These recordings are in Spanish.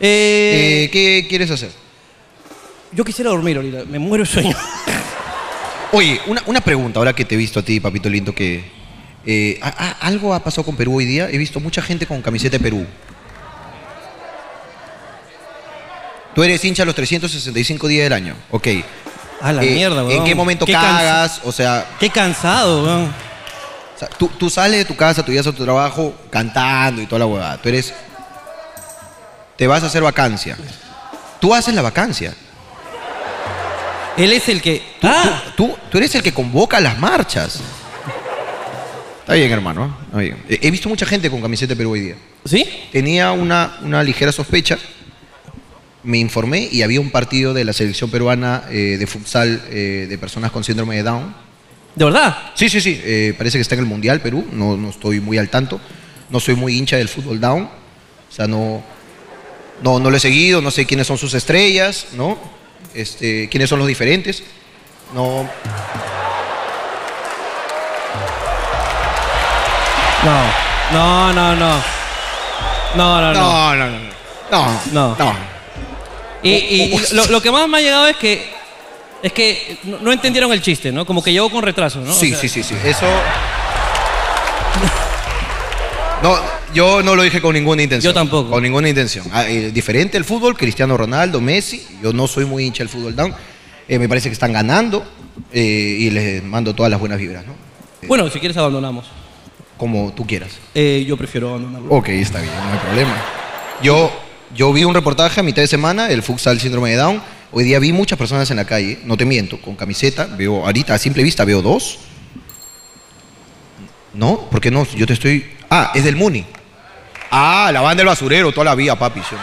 Eh, Eh, ¿Qué quieres hacer? yo quisiera dormir ahorita, me muero de sueño. Oye, una, una pregunta, ahora que te he visto a ti, papito lindo, que eh, a- a- algo ha pasado con Perú hoy día. He visto mucha gente con camiseta de Perú. Tú eres hincha los 365 días del año, ok. A la Eh, mierda, weón. ¿En qué momento cansa- cagas? O sea, Qué cansado, weón. o sea, tú, tú sales de tu casa, tú llegas a tu trabajo cantando y toda la huevada. Tú eres... Te vas a hacer vacancia. Tú haces la vacancia. Él es el que. Tú, ah, tú, tú- tú eres el que convoca las marchas. Está bien, hermano. ¿eh? Está bien. He he visto mucha gente con camiseta de Perú hoy día. ¿sí? Tenía una, una ligera sospecha. Me informé y había un partido de la selección peruana eh, de futsal eh, de personas con síndrome de Down. ¿De verdad? Sí, sí, sí. eh, parece que está en el Mundial Perú. No, no estoy muy al tanto. No soy muy hincha del fútbol Down. O sea, no, no, no lo he seguido. No sé quiénes son sus estrellas, ¿no? Este, quiénes son los diferentes. No, No. No, no, no. No, no, no. No, no, no. No, No. no. Y, lo, lo que más me ha llegado es que. Es que no, entendieron el chiste, ¿no? Como que llegó con retraso, ¿no? O Sí, sea, sí, sí, sí. Eso. No, yo no lo dije con ninguna intención. Yo tampoco. Con ninguna intención. Ah, eh, diferente el fútbol, Cristiano Ronaldo, Messi. Yo no soy muy hincha del fútbol down. Eh, me parece que están ganando eh, y les mando todas las buenas vibras, ¿no? Bueno, si quieres abandonamos. Como tú quieras. Eh, yo prefiero abandonarlo. Ok, está bien, no hay problema. Yo, yo vi un reportaje a mitad de semana, el futsal síndrome de Down. Hoy día vi muchas personas en la calle, no te miento, con camiseta. Veo, ahorita a simple vista veo dos. ¿No? ¿Por qué no? Yo te estoy... Ah, es del Muni. Ah, la banda del basurero, toda la vida, papi. ¿sí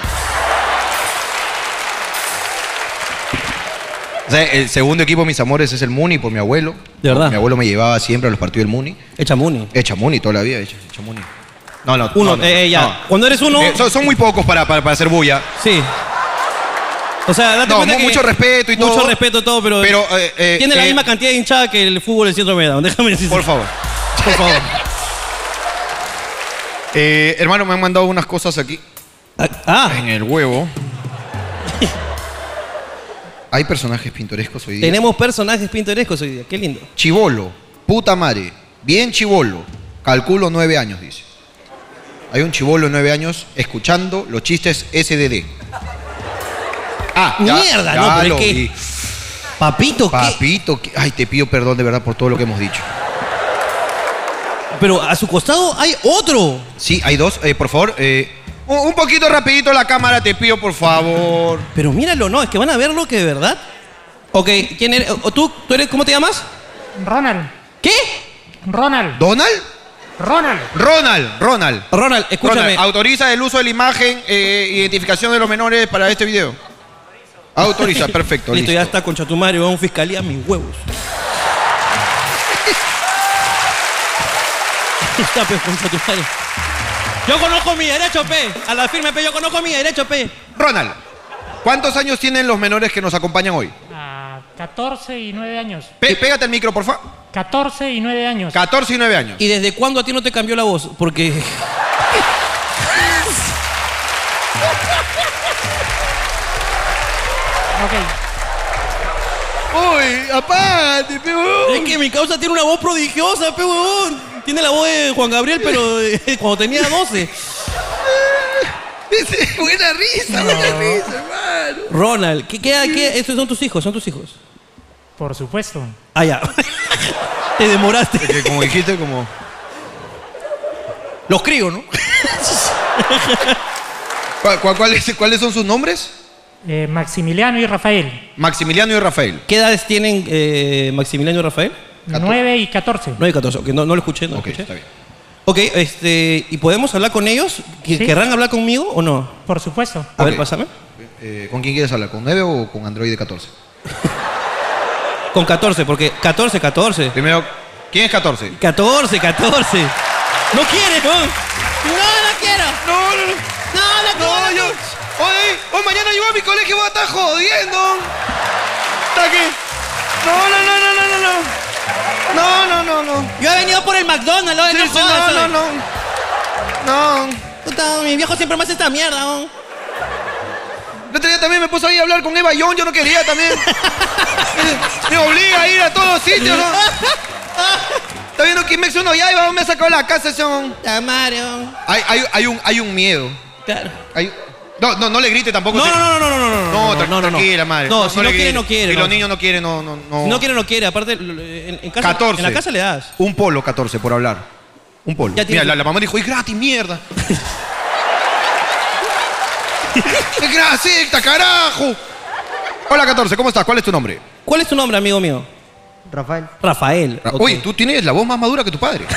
o sea, el segundo equipo, mis amores, es el Muni por mi abuelo. ¿De verdad? Mi abuelo me llevaba siempre a los partidos del Muni. Echa Muni. Echa Muni toda la vida, echa, echa Muni. No, no, Uno, no, no, eh, eh, ya. no. Cuando eres uno. Eh, son, son muy pocos para, para, para hacer bulla. Sí. O sea, date cuenta que mucho respeto y mucho todo. respeto todo, pero, Pero, eh, tiene la misma cantidad de hinchada que el fútbol del de Down. Déjame decir. Por favor. Por favor. Eh, hermano, me han mandado unas cosas aquí Ah, en el huevo. Hay personajes pintorescos hoy día. tenemos personajes pintorescos hoy día. Qué lindo. Chivolo, puta madre, bien chivolo. Calculo nueve años, dice. Hay un chivolo de nueve años escuchando los chistes SDD. Ah, ya- Mierda, ya no, pero lo es que- vi. Papito, ¿qué? Papito, que- ay, te pido perdón de verdad por todo lo que hemos dicho. Pero a su costado hay otro. Sí, hay dos. Eh, por favor, eh, un un poquito rapidito la cámara, te pido, por favor. Pero míralo, no, es que van a verlo que de verdad. Ok, ¿quién eres? ¿O tú, ¿Tú eres? ¿Cómo te llamas? Ronald. ¿Qué? Ronald. ¿Donald? Ronald. Ronald, Ronald. Ronald, escúchame. Ronald, autoriza el uso de la imagen, eh, identificación de los menores para este video. Autoriza, perfecto, Listo, listo. ya está, concha tu madre, va a un fiscalía mis huevos. Está, pues, concha tu madre. Yo conozco mi derecho, P. A la firme, P, yo conozco mi derecho, P. Ronald, ¿cuántos años tienen los menores que nos acompañan hoy? Ah, 14 y 9 años. Pe- pégate el micro, por favor. 14 y 9 años. 14 y 9 años. ¿Y desde cuándo a ti no te cambió la voz? Porque... Ok. Uy, aparte, pe, Es que mi causa tiene una voz prodigiosa, pe huevón. Tiene la voz de Juan Gabriel, pero eh, cuando tenía 12. buena risa, buena risa, hermano. Ronald, ¿qué, qué, qué? Estos son tus hijos, son tus hijos. Por supuesto. Ah, ya. Te demoraste. Que como dijiste, como... Los crío, ¿no? ¿Cuál- cuál- cuáles, ¿Cuáles son sus nombres? Eh, Maximiliano y Rafael. Maximiliano y Rafael. ¿Qué edades tienen eh, Maximiliano y Rafael? 9 y 14. 9 y 14. Ok, no, no lo escuché, no lo Ok, escuché. está bien. Ok, este, ¿y podemos hablar con ellos? ¿Que- Sí. ¿Querrán hablar conmigo o no? Por supuesto. A ver, Ok. pásame. Eh, ¿Con quién quieres hablar? ¿Con 9 o con Android de 14? Con 14, porque 14, 14. Primero, ¿quién es 14? 14, 14. No quiere, ¿no? No, no quiero. No, no, no. No, no quiero. No, yo. Oye, hoy mañana yo a mi colegio voy a estar jodiendo. ¿Está aquí? No, no, no, no, no, no, no. No, no, no, no. Yo he venido por el McDonald's, ¿no? Sí, no, sí, jodas, no, no, no. No. Puta, mi viejo siempre me hace esta mierda, ¿no? El otro día también me puso ahí a hablar con Eva Young, yo no quería también. me obliga a ir a todos sitios, ¿no? Está viendo Kimex uno ya y me ha sacado la casa, son. Mario. Hay, hay, hay, un, hay un miedo. Claro. Hay- no, no, no le grite tampoco. No, se- no, no, no, no, no, no, No, no, tra- no, no, no. tranquila, madre. No, si no quiere, grite. no quiere, Si no. los niños no quieren, no, no, no. Si no quiere, no quiere. Aparte, en, en casa, 14. en la casa le das. Un polo, 14, por hablar. Un polo. Ya Mira, la, la mamá dijo, es gratis, mierda. es gratis, carajo. Hola, 14, ¿cómo estás? ¿Cuál es tu nombre? ¿Cuál es tu nombre, amigo mío? Rafael. Rafael. Ra- ok. Oye, tú tienes la voz más madura que tu padre.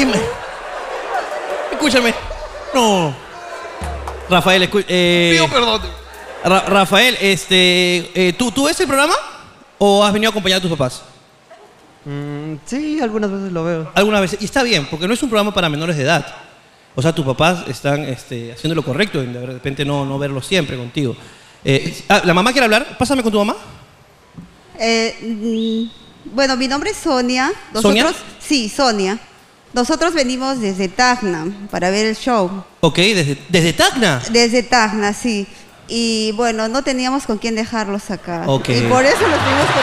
¿Qué me- Escúchame. No. Rafael, escu- eh, Pido perdón. Ra- Rafael, este, eh, ¿tú, ¿tú ves el programa o has venido a acompañar a tus papás? Mm, sí, algunas veces lo veo. Algunas veces. Y está bien, porque no es un programa para menores de edad. O sea, tus papás están este, haciendo lo correcto en de repente no, no verlo siempre contigo. Eh, ah, ¿La mamá quiere hablar? Pásame con tu mamá. Eh, mm, bueno, mi nombre es Sonia. ¿Sonia? Nosotros, sí, Sonia. Nosotros venimos desde Tacna para ver el show. Ok, desde, desde Tacna. Desde Tacna, sí. Y bueno, no teníamos con quién dejarlos acá. Ok. Y por eso los tuvimos con...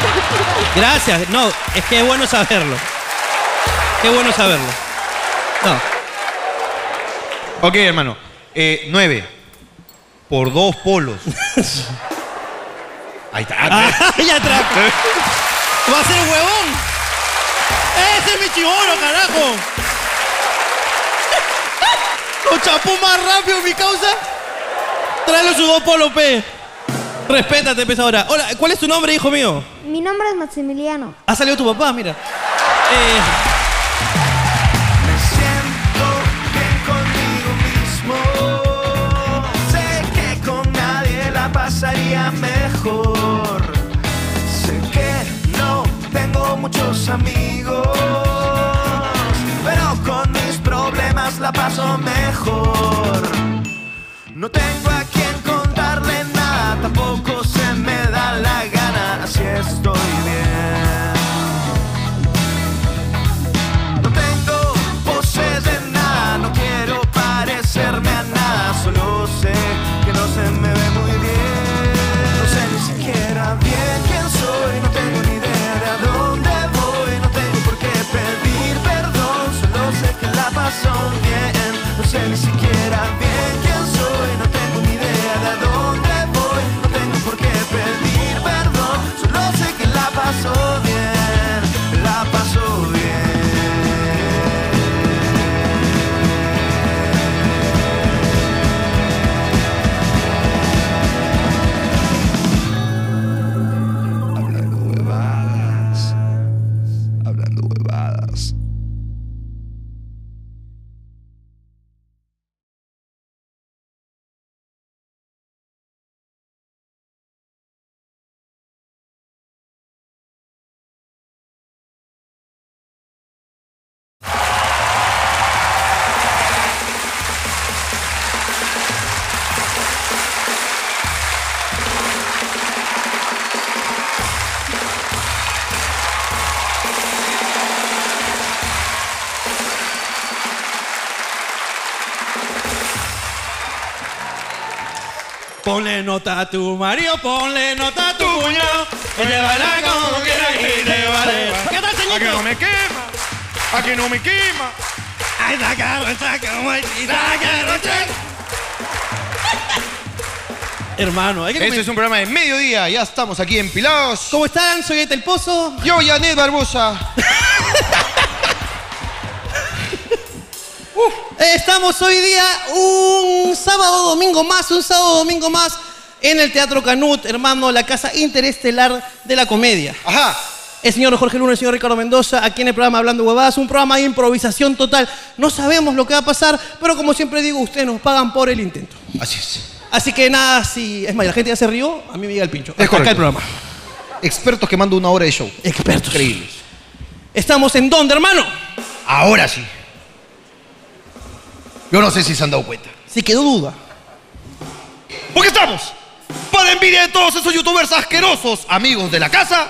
Gracias. No, es que es bueno saberlo. Qué bueno saberlo. No. Ok, hermano. Eh, nueve. Por dos polos. Ahí está. Ah, ya atrás. Va a ser huevón. Ese es mi chivolo, carajo. Lo chapó más rápido, mi causa. Tráelo su dos polo, P. Respétate, pesa ahora. Hola, ¿cuál es tu nombre, hijo mío? Mi nombre es Maximiliano. Ha salido tu papá, mira. Eh, Me siento bien conmigo mismo. Sé que con nadie la pasaría mejor. Sé que no tengo muchos amigos, paso mejor. Ponle nota a tu marido, ponle nota a tu cuñado. Y llévala como quieras y te vale. ¿Qué tal, señorito? me quema. A que no me quema. Ay, saca, saca, saca. Hermano, hay que Este es un programa de mediodía. Ya estamos aquí en Pilados. ¿Cómo están? Soy Ete el Pozo. Yo, Janet Barbosa. Estamos hoy día un sábado domingo más, un sábado domingo más en el Teatro Canut, hermano, la casa interestelar de la comedia. Ajá. El señor Jorge Luna, el señor Ricardo Mendoza, aquí en el programa Hablando Huevadas, un programa de improvisación total. No sabemos lo que va a pasar, pero como siempre digo, ustedes nos pagan por el intento. Así es. Así que nada, si. Es más, la gente ya se rió, a mí me llega el pincho. Es Hasta acá el programa. Expertos quemando una hora de show. Expertos. Increíbles. ¿Estamos en dónde, hermano? Ahora sí. Yo no sé si se han dado cuenta. Si quedó duda. ¿Por qué estamos? de envidia de todos esos youtubers asquerosos, amigos de la casa.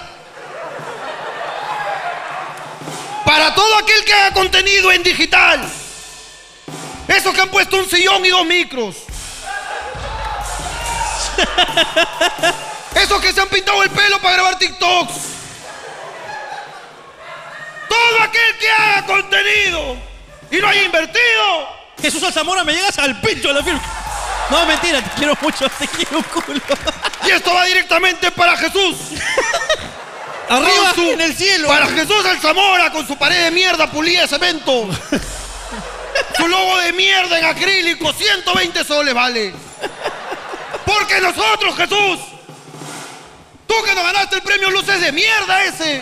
Para todo aquel que haga contenido en digital. Esos que han puesto un sillón y dos micros. Esos que se han pintado el pelo para grabar TikToks. Todo aquel que haga contenido y no haya invertido. Jesús Alzamora, me llegas al pincho de la firma. No, mentira, te quiero mucho, te quiero un culo. Y esto va directamente para Jesús. Arriba, su- en el cielo. Para Jesús Alzamora con su pared de mierda pulida de cemento. su logo de mierda en acrílico, 120 soles vale. Porque nosotros, Jesús, tú que nos ganaste el premio Luces de mierda ese,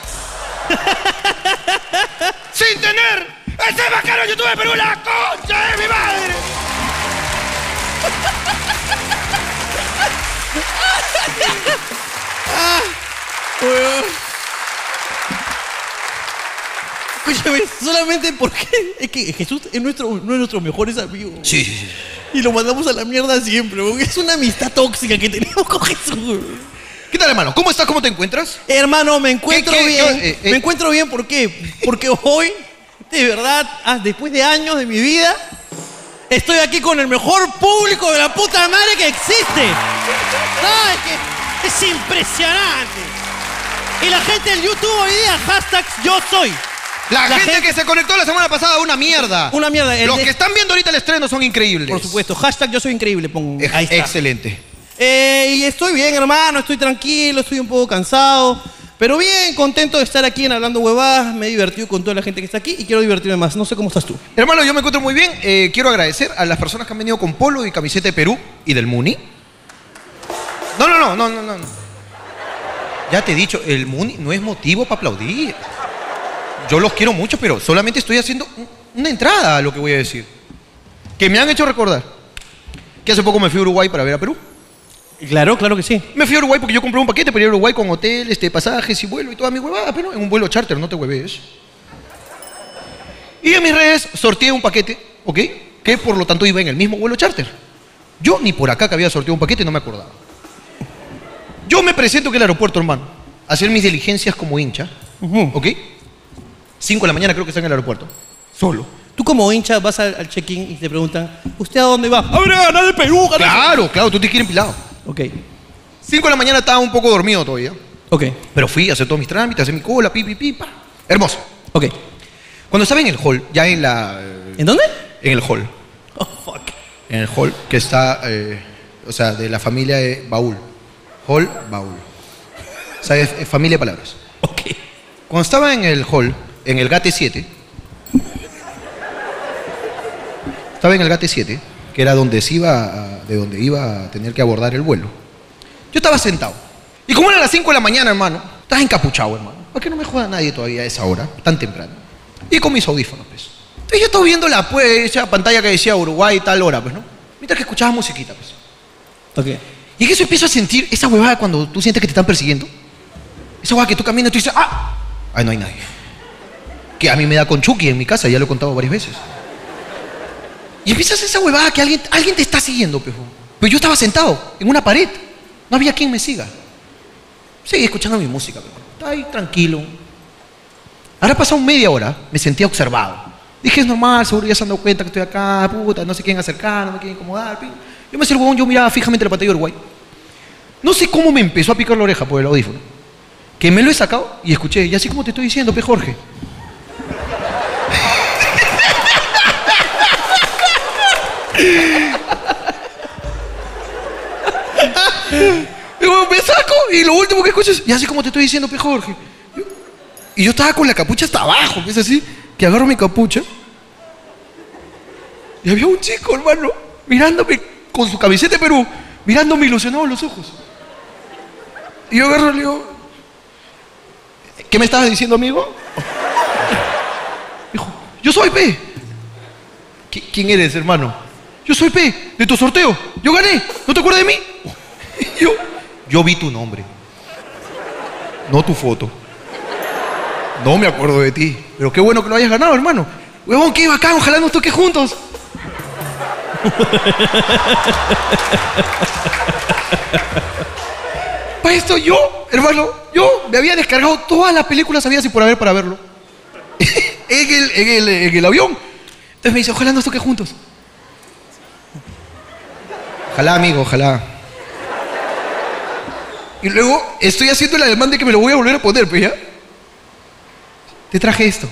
sin tener ese bacano YouTube de Perú, la concha de mi madre. Escúchame, solamente porque es que Jesús es nuestro, uno de nuestros mejores amigos. Sí, sí, sí. Y lo mandamos a la mierda siempre, porque es una amistad tóxica que tenemos con Jesús. ¿Qué tal, hermano? ¿Cómo estás? ¿Cómo te encuentras? Hermano, me encuentro ¿Qué, qué, bien. eh, eh? Me encuentro bien, ¿por qué? Porque hoy, de verdad, ah, después de años de mi vida, estoy aquí con el mejor público de la puta madre que existe. No, es que es impresionante. Y la gente del YouTube hoy día, hashtag yo soy. La, La gente, gente- que se conectó la semana pasada, una mierda. Una mierda. Los de- que están viendo ahorita el estreno son increíbles. Por supuesto, hashtag yo soy increíble. pon- Ex- ahí está. Excelente. Eh, y estoy bien, hermano, estoy tranquilo, estoy un poco cansado. Pero bien, contento de estar aquí en Hablando Huevadas. Me he divertido con toda la gente que está aquí y quiero divertirme más. No sé cómo estás tú. Hermano, yo me encuentro muy bien. Eh, quiero agradecer a las personas que han venido con polo y camiseta de Perú y del Muni. No, no, no, no, no, no. Ya te he dicho, el Muni no es motivo para aplaudir. Yo los quiero mucho, pero solamente estoy haciendo un- una entrada a lo que voy a decir. Que me han hecho recordar que hace poco me fui a Uruguay para ver a Perú. Claro, claro que sí. Me fui a Uruguay porque yo compré un paquete para ir a Uruguay con hotel, este, pasajes y vuelo y toda mi huevada, pero en un vuelo charter, no te hueves. Y en mis redes sorteé un paquete, ¿ok? Que por lo tanto iba en el mismo vuelo charter. Yo ni por acá que había sorteado un paquete no me acordaba. Yo me presento que el aeropuerto, hermano, a hacer mis diligencias como hincha. ¿ok? 5 de la mañana creo que está en el aeropuerto. Solo. Tú como hincha vas al, al check-in y te preguntan, ¿usted a dónde va? A ver, a ganar de Perú, ganar. Claro, claro, tú te quieres empilado. Ok, 5 de la mañana estaba un poco dormido todavía. ok, Pero fui a hacer todos mis trámites, a hacer mi cola, pi, pi, pi, pa. Hermoso. ok. Cuando estaba en el hall, ya en la. eh, ¿En dónde? En el hall. Oh, fuck. En el hall que está. eh, o sea, de la familia de Baúl. Hall, Baúl. O sea, es, es familia de palabras. Ok. Cuando estaba en el hall, en el GATE 7. Estaba en el GATE 7, que era donde se iba de donde iba a tener que abordar el vuelo. Yo estaba sentado. Y como era las 5 de la mañana, hermano, estaba encapuchado, hermano. ¿Por qué no me joda nadie todavía a esa hora, tan temprano? Y con mis audífonos, pues. Entonces yo estaba viendo la pues, esa pantalla que decía Uruguay tal hora, pues, ¿no? Mientras que escuchaba musiquita, pues. Ok. Y en eso empiezo a sentir esa huevada cuando tú sientes que te están persiguiendo. Esa huevada que tú caminas y tú dices, ¡ah! Ay, no hay nadie. Que a mí me da con Chucky en mi casa, ya lo he contado varias veces. Y empiezas esa huevada que alguien, alguien te está siguiendo, pejo. Pero yo estaba sentado en una pared. No había quien me siga. Seguí escuchando mi música, pejo. Estaba ahí tranquilo. Ahora pasado media hora, me sentía observado. Dije, es normal, seguro ya se han dado cuenta que estoy acá, puta, no se quieren acercar, no me quieren incomodar. Yo me hacía el huevón, yo miraba fijamente la pantalla de Uruguay. No sé cómo me empezó a picar la oreja por el audífono. Que me lo he sacado y escuché, y así como te estoy diciendo, pe Jorge. Me saco y lo último que escucho es, y así como te estoy diciendo, pe Jorge. Y yo estaba con la capucha hasta abajo, es así, que agarro mi capucha. Y había un chico, hermano, mirándome con su camiseta de mirándome ilusionado en los ojos. Y yo agarro y le digo, ¿qué me estabas diciendo, amigo? Dijo, yo soy P. "¿Qui- ¿Quién eres, hermano? Yo soy P, de tu sorteo. Yo gané. ¿No te acuerdas de mí? Yo, yo vi tu nombre. No tu foto. No me acuerdo de ti. Pero qué bueno que lo hayas ganado, hermano. Huevón, qué bacán. Ojalá nos toque juntos. Para esto yo, hermano, yo me había descargado todas las películas había y por haber para verlo. en, el, en, el, en el avión. Entonces me dice, ojalá nos toque juntos. Ojalá, amigo, ojalá. Y luego estoy haciendo el ademán de que me lo voy a volver a poner, pues ya. Te traje esto.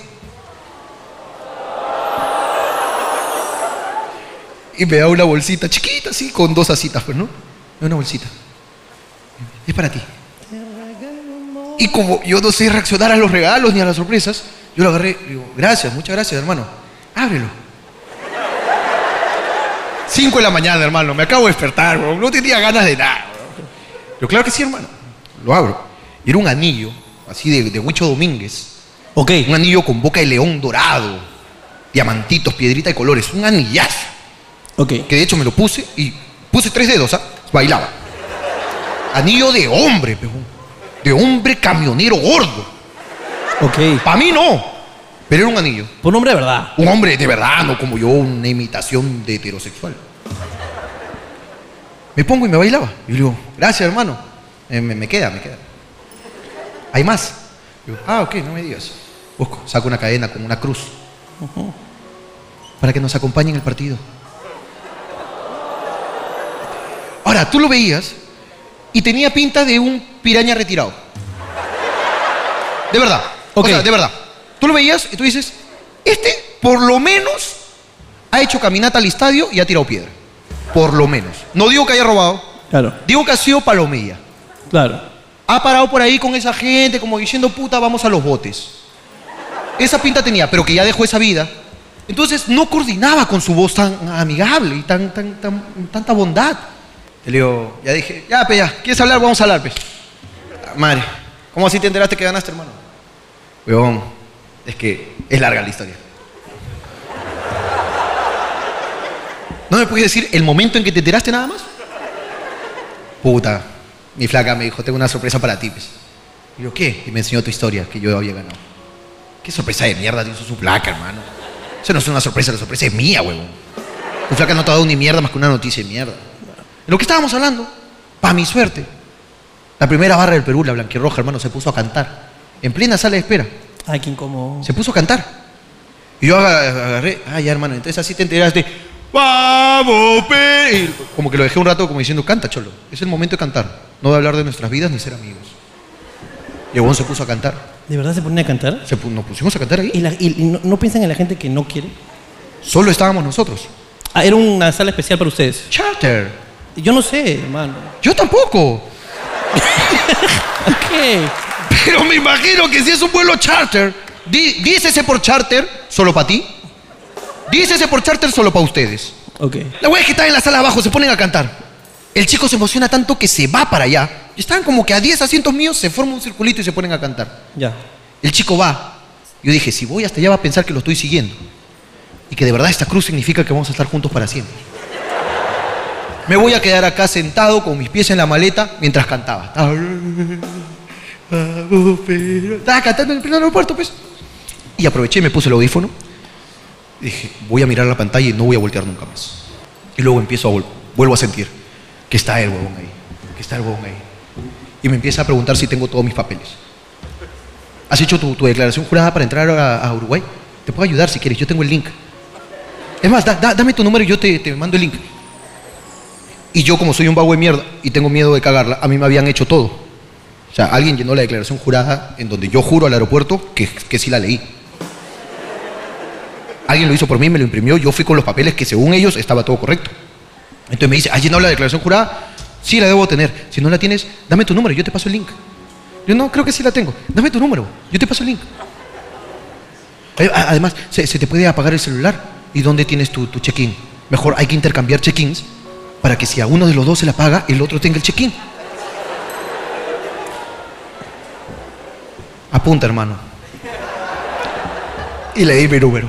Y me da una bolsita chiquita, así, con dos asitas, pues, ¿no? Una bolsita. Es para ti. Y como yo no sé reaccionar a los regalos ni a las sorpresas, yo lo agarré y digo, gracias, muchas gracias, hermano. Ábrelo. Cinco de la mañana, hermano, me acabo de despertar, bro. no tenía ganas de nada. bro. Pero claro que sí, hermano. Lo abro. Y era un anillo, así de, de Huicho Domínguez. Ok. Un anillo con boca de león dorado, diamantitos, piedrita de colores, un anillazo. Ok. Que de hecho me lo puse y puse tres dedos, ¿ah? Bailaba. Anillo de hombre. De hombre camionero gordo. Ok. Para mí no, pero era un anillo. Por nombre de verdad. Un hombre de verdad, no como yo, una imitación de heterosexual. Me pongo y me bailaba. Y le digo, gracias hermano. Eh, me, me queda, me queda. Hay más. Digo, ah, ok, no me digas. Busco, saco una cadena con una cruz. Para que nos acompañe en el partido. Ahora, tú lo veías y tenía pinta de un piraña retirado. De verdad. Ok. O sea, de verdad. Tú lo veías y tú dices, este por lo menos ha hecho caminata al estadio y ha tirado piedra. Por lo menos. No digo que haya robado, Claro, digo que ha sido palomilla. claro. Ha parado por ahí con esa gente como diciendo, puta, vamos a los botes. Esa pinta tenía, pero que ya dejó esa vida. Entonces no coordinaba con su voz tan amigable y tan, tan, tan, tanta bondad. Y le digo, ya dije, ya, pe, ya, ¿quieres hablar? Vamos a hablar, pues. Madre, ¿cómo así te enteraste que ganaste, hermano? Weón, es que es larga la historia. ¿No me puedes decir el momento en que te enteraste nada más? Puta, mi flaca me dijo, tengo una sorpresa para ti. Pues. Y yo, ¿qué? Y me enseñó tu historia, que yo había ganado. ¿Qué sorpresa de mierda hizo su flaca, hermano? Eso no es una sorpresa, la sorpresa es mía, huevón. Tu flaca no te ha dado ni mierda más que una noticia de mierda. Lo que estábamos hablando, para mi suerte, la primera barra del Perú, la blanquirroja, hermano, se puso a cantar. En plena sala de espera. Ay, qué incómodo. Se puso a cantar. Y yo aga- agarré, ah, ya hermano, entonces así te enteraste. ¡Vamos, pe! Como que lo dejé un rato como diciendo, canta, cholo. Es el momento de cantar. No de hablar de nuestras vidas ni ser amigos. Y huevón se puso a cantar. ¿De verdad se ponen a cantar? Se pu- nos pusimos a cantar ahí. ¿Y, la- y- no, no piensan en la gente que no quiere? Solo estábamos nosotros. Ah, era una sala especial para ustedes. Charter. Yo no sé, hermano. Yo tampoco. ¿Qué? Pero me imagino que si es un vuelo charter, di- dícese por charter solo para ti. Dícese por charter solo para ustedes. Ok. La wea es que están en la sala abajo, se ponen a cantar. El chico se emociona tanto que se va para allá. Están como que a 10 asientos míos se forma un circulito y se ponen a cantar. Ya. El chico va. Yo dije, si voy hasta allá va a pensar que lo estoy siguiendo. Y que de verdad esta cruz significa que vamos a estar juntos para siempre. Me voy a quedar acá sentado con mis pies en la maleta mientras cantaba. Estaba cantando en el pleno aeropuerto, pues. Y aproveché y me puse el audífono. Dije, voy a mirar la pantalla y no voy a voltear nunca más. Y luego empiezo a vuelvo a sentir que está el huevón ahí, que está el huevón ahí. Y me empieza a preguntar si tengo todos mis papeles. ¿Has hecho tu, tu declaración jurada para entrar a, a Uruguay? Te puedo ayudar si quieres, yo tengo el link. Es más, da- da- dame tu número y yo te, te mando el link. Y yo, como soy un vago de mierda y tengo miedo de cagarla, a mí me habían hecho todo. O sea, alguien llenó la declaración jurada en donde yo juro al aeropuerto que, que sí la leí. Alguien lo hizo por mí, me lo imprimió, yo fui con los papeles que según ellos estaba todo correcto. Entonces me dice, ¿has llenado la declaración jurada? Sí, la debo tener. Si no la tienes, dame tu número, yo te paso el link. Yo no, creo que sí la tengo. Dame tu número, yo te paso el link. Eh, Además, se, te puede apagar el celular. ¿Y dónde tienes tu, tu check-in? Mejor hay que intercambiar check-ins para que si a uno de los dos se le apaga, el otro tenga el check-in. Apunta, hermano. Y le di mi número.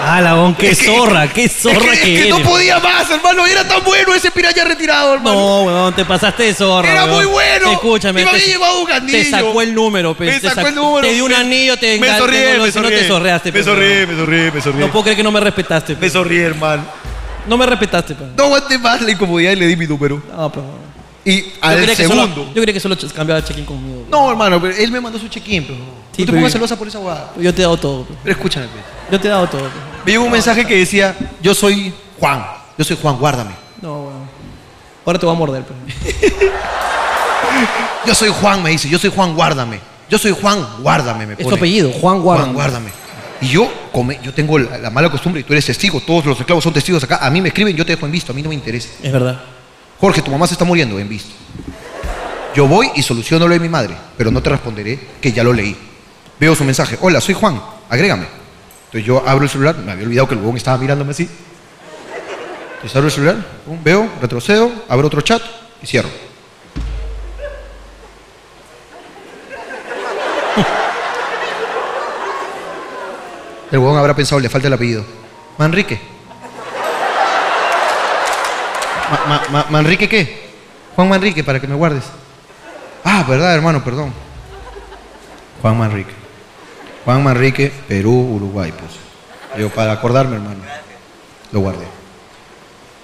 Ah, la qué zorra, qué zorra es que, que, es que no podía más, hermano. Era tan bueno ese piraña retirado, hermano. No, weón, te pasaste de zorra. Era weón. muy bueno. Escúchame. Me te- llevado un anillo. Te sacó el número, pe, Me te sacó sac- el número. Te dio un Me- anillo, te Me engal- sonríe, te- me no sonríe. te sorreaste, Me sonríe, weón. me me. No puedo creer que no me respetaste. pe. Me sonríe, hermano. No me respetaste, pe. No aguanté más la incomodidad y le di mi número. No, pero. Y Yo al que segundo. solo- yo creía que solo cambiaba check-in conmigo. No, hermano, pero él me mandó su check-in, pero. Sí, no te pero- pongas celosa por esa guada. Yo te he dado todo. pe. Pero escúchame, pues. Yo te he dado todo. Me llegó un mensaje que decía, yo soy Juan. Yo soy Juan, guárdame. No, weón. Ahora te voy a morder, pe. Yo soy Juan, me dice. Yo soy Juan, guárdame. Yo soy Juan, guárdame, me Es tu pone. apellido, Juan Guarda. Juan, guárdame. Y yo, come- yo tengo la, la mala costumbre, y tú eres testigo, todos los esclavos son testigos acá. A mí me escriben, yo te dejo en visto, a mí no me interesa. Es verdad. Jorge, tu mamá se está muriendo, en visto. Yo voy y soluciono lo de mi madre, pero no te responderé que ya lo leí. Veo su mensaje, hola, soy Juan, agrégame. Entonces yo abro el celular, me había olvidado que el huevón estaba mirándome así. Entonces abro el celular, veo, retrocedo, abro otro chat y cierro. El huevón habrá pensado, le falta el apellido. Manrique. Ma- ma- ma- ¿Manrique qué? Juan Manrique, para que me guardes. Ah, verdad, hermano, perdón. Juan Manrique. Juan Manrique, Perú, Uruguay, pues. Yo para acordarme, hermano. Lo guardé.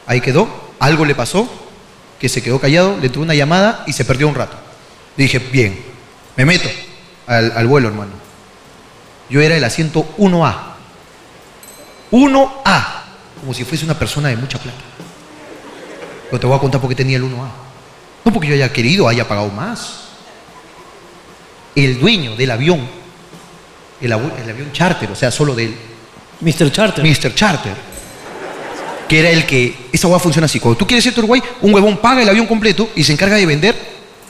Ahí quedó. Algo le pasó, que se quedó callado, le entró una llamada y se perdió un rato. Dije, bien, me meto al, al vuelo, hermano. Yo era el asiento 1A. 1A. Como si fuese una persona de mucha plata. Pero te voy a contar por qué tenía el 1A. No porque yo haya querido, haya pagado más. El dueño del avión, el, avión charter, o sea, solo del Mr. Charter. Mr. Charter, que era el que, esa hueá funciona así, cuando tú quieres irte a Uruguay, un huevón paga el avión completo y se encarga de vender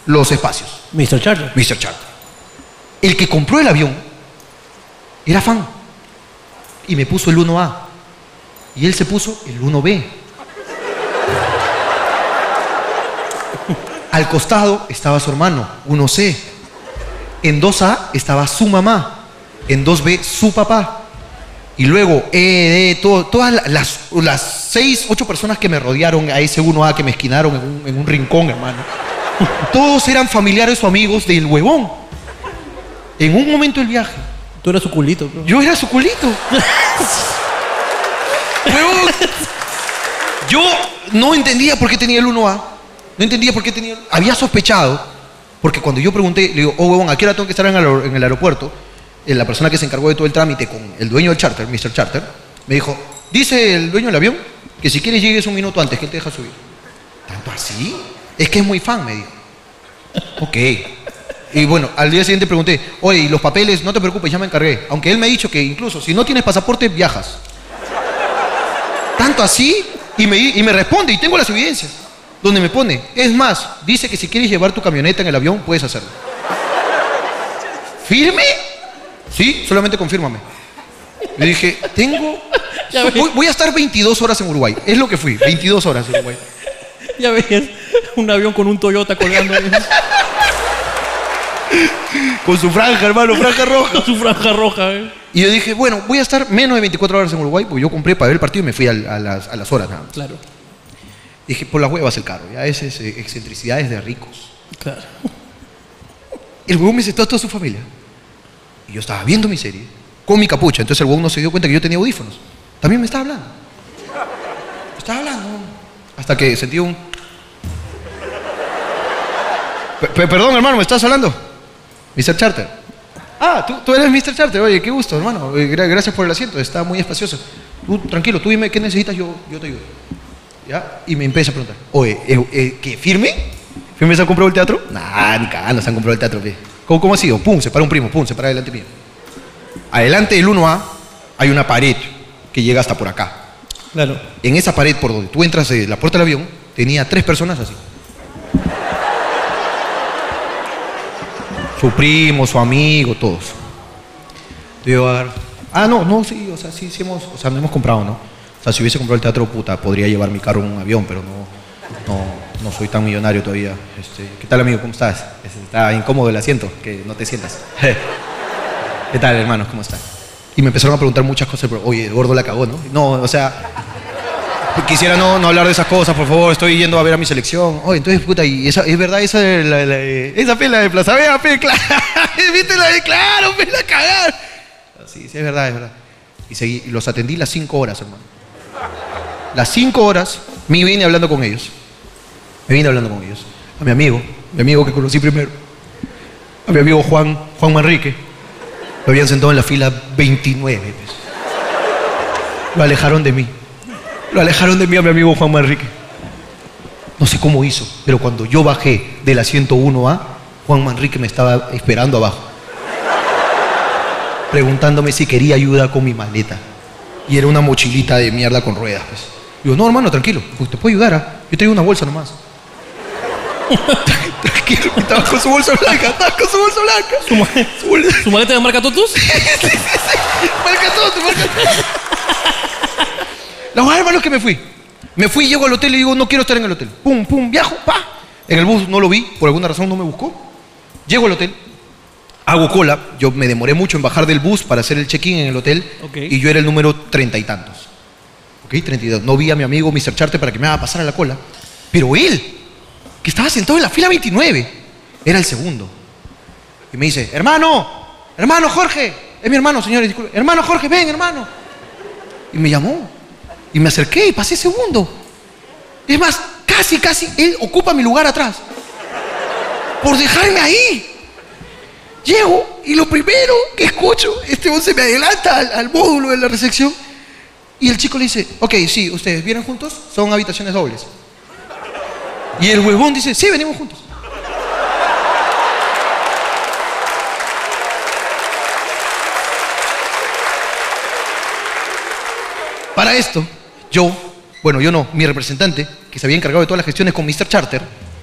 los espacios. Mr. Charter. Mr. Charter. El que compró el avión era fan y me puso el 1A y él se puso el 1B. Al costado estaba su hermano, 1C. En 2A estaba su mamá. En 2B su papá. Y luego, eh, eh, todo- todas la- las, las seis, ocho personas que me rodearon a ese 1A que me esquinaron en un, en un rincón, hermano. Todos eran familiares o amigos del huevón. En un momento del viaje, Tú eras su culito, bro. yo era su culito. Huevón. Yo no entendía por qué tenía el 1A. No entendía por qué tenía. Había sospechado. Porque cuando yo pregunté, le digo, oh huevón, ¿a qué tengo que estar en el, aeropuerto? Eh, La persona que se encargó de todo el trámite con el dueño del charter, Mr. Charter, me dijo, dice el dueño del avión que si quieres llegues un minuto antes, que te deja subir. ¿Tanto así? Es que es muy fan, me dijo. Ok. Y bueno, al día siguiente pregunté, oye, ¿y los papeles? No te preocupes, ya me encargué. Aunque él me ha dicho que incluso si no tienes pasaporte, viajas. Tanto así, y me, y me responde, y tengo las evidencias, donde me pone, es más, dice que si quieres llevar tu camioneta en el avión, puedes hacerlo. ¿Firme? Sí, solamente confírmame. Le dije, tengo... Ves. Voy, voy a estar 22 horas en Uruguay. Es lo que fui, 22 horas en Uruguay. Ya veías un avión con un Toyota colgando. Con su franja, hermano, franja roja. con su franja roja, eh. Y yo dije, bueno, voy a estar menos de 24 horas en Uruguay, porque yo compré para ver el partido y me fui a, las, a las horas nada más. Claro, Dije, por las huevas el carro, ya es eh, excentricidades de ricos. claro. El huevón me sentó a toda su familia. Y yo estaba viendo mi serie con mi capucha. Entonces el huevón no se dio cuenta que yo tenía audífonos. También me estaba hablando. Me estaba hablando. Hasta que sentí un... Pe- pe- perdón, hermano, ¿me estás hablando? Mr. Charter. Ah, tú, tú eres Mr. Charter. Oye, qué gusto, hermano. Gra- gracias por el asiento. Está muy espacioso. Tú, tranquilo, tú dime qué necesitas, yo, yo te ayudo. ¿Ya? Y me empieza a preguntar. Oye, eh, eh, ¿qué? ¿Firme? ¿Firme se han comprado el teatro? Nah, ni cagando se han comprado el teatro. pe. ¿Cómo, ¿Cómo ha sido? Pum, se para un primo, pum, se para delante mío. Adelante del 1A hay una pared que llega hasta por acá. Claro. En esa pared por donde tú entras de la puerta del avión, tenía tres personas así. Su primo, su amigo, todos. Digo, ah, no, no, sí, o sea, sí, sí hemos, o sea, no hemos comprado, ¿no? Sea, si hubiese comprado el teatro, puta, podría llevar mi carro en un avión, pero no, no, no soy tan millonario todavía. Este, ¿Qué tal, amigo? ¿Cómo estás? Está incómodo el asiento, que no te sientas. ¿Qué tal, hermanos? ¿Cómo están? Y me empezaron a preguntar muchas cosas, pero oye, el gordo la cagó, ¿no? No, o sea, quisiera no, no hablar de esas cosas, por favor, estoy yendo a ver a mi selección. Oye, entonces, puta, y esa, es verdad esa la, la- esa pela de Plaza Vea, claro, viste la de claro, pe, la cagar. Sí, sí, es verdad, es verdad. Y seguí, los atendí las cinco horas, hermano. Las cinco horas me vine hablando con ellos. Me vine hablando con ellos. A mi amigo, mi amigo que conocí primero. A mi amigo Juan, Juan Manrique. Lo habían sentado en la fila 29. pues. Lo alejaron de mí. Lo alejaron de mí a mi amigo Juan Manrique. No sé cómo hizo, pero cuando yo bajé de la 101A, Juan Manrique me estaba esperando abajo. Preguntándome si quería ayuda con mi maleta. Y era una mochilita de mierda con ruedas. Pues. Digo, no, hermano, tranquilo. Te puedo ayudar. ¿ah? Yo traigo una bolsa nomás. tranquilo, estaba con su bolsa blanca. Estaba con su bolsa blanca. ¿Su, ma- Su bolsa- su maleta de marca Totus? Marca todo, te marca todo. La hueá, hermano, es que me fui. Me fui, llego al hotel y digo, no quiero estar en el hotel. Pum, pum, viajo, pa. En el bus no lo vi, por alguna razón no me buscó. Llego al hotel, hago cola. Yo me demoré mucho en bajar del bus para hacer el check-in en el hotel. Y yo era el número treinta y tantos. ¿Ok? Treinta y dos. No vi a mi amigo Mr. Charte para que me haga pasar a la cola. Pero él, que estaba sentado en la fila 29, era el segundo. Y me dice, hermano, hermano Jorge, es mi hermano, señores, disculpe. Hermano Jorge, ven, hermano. Y me llamó. Y me acerqué y pasé segundo. Es más, casi, casi, él ocupa mi lugar atrás. Por dejarme ahí. Llego y lo primero que escucho, este hombre se me adelanta al, al módulo de la recepción. Y el chico le dice, ok, sí, ustedes vienen juntos, son habitaciones dobles. Y el huevón dice, sí, venimos juntos. Para esto, yo, bueno, yo no, mi representante, que se había encargado de todas las gestiones con Mr. Charter,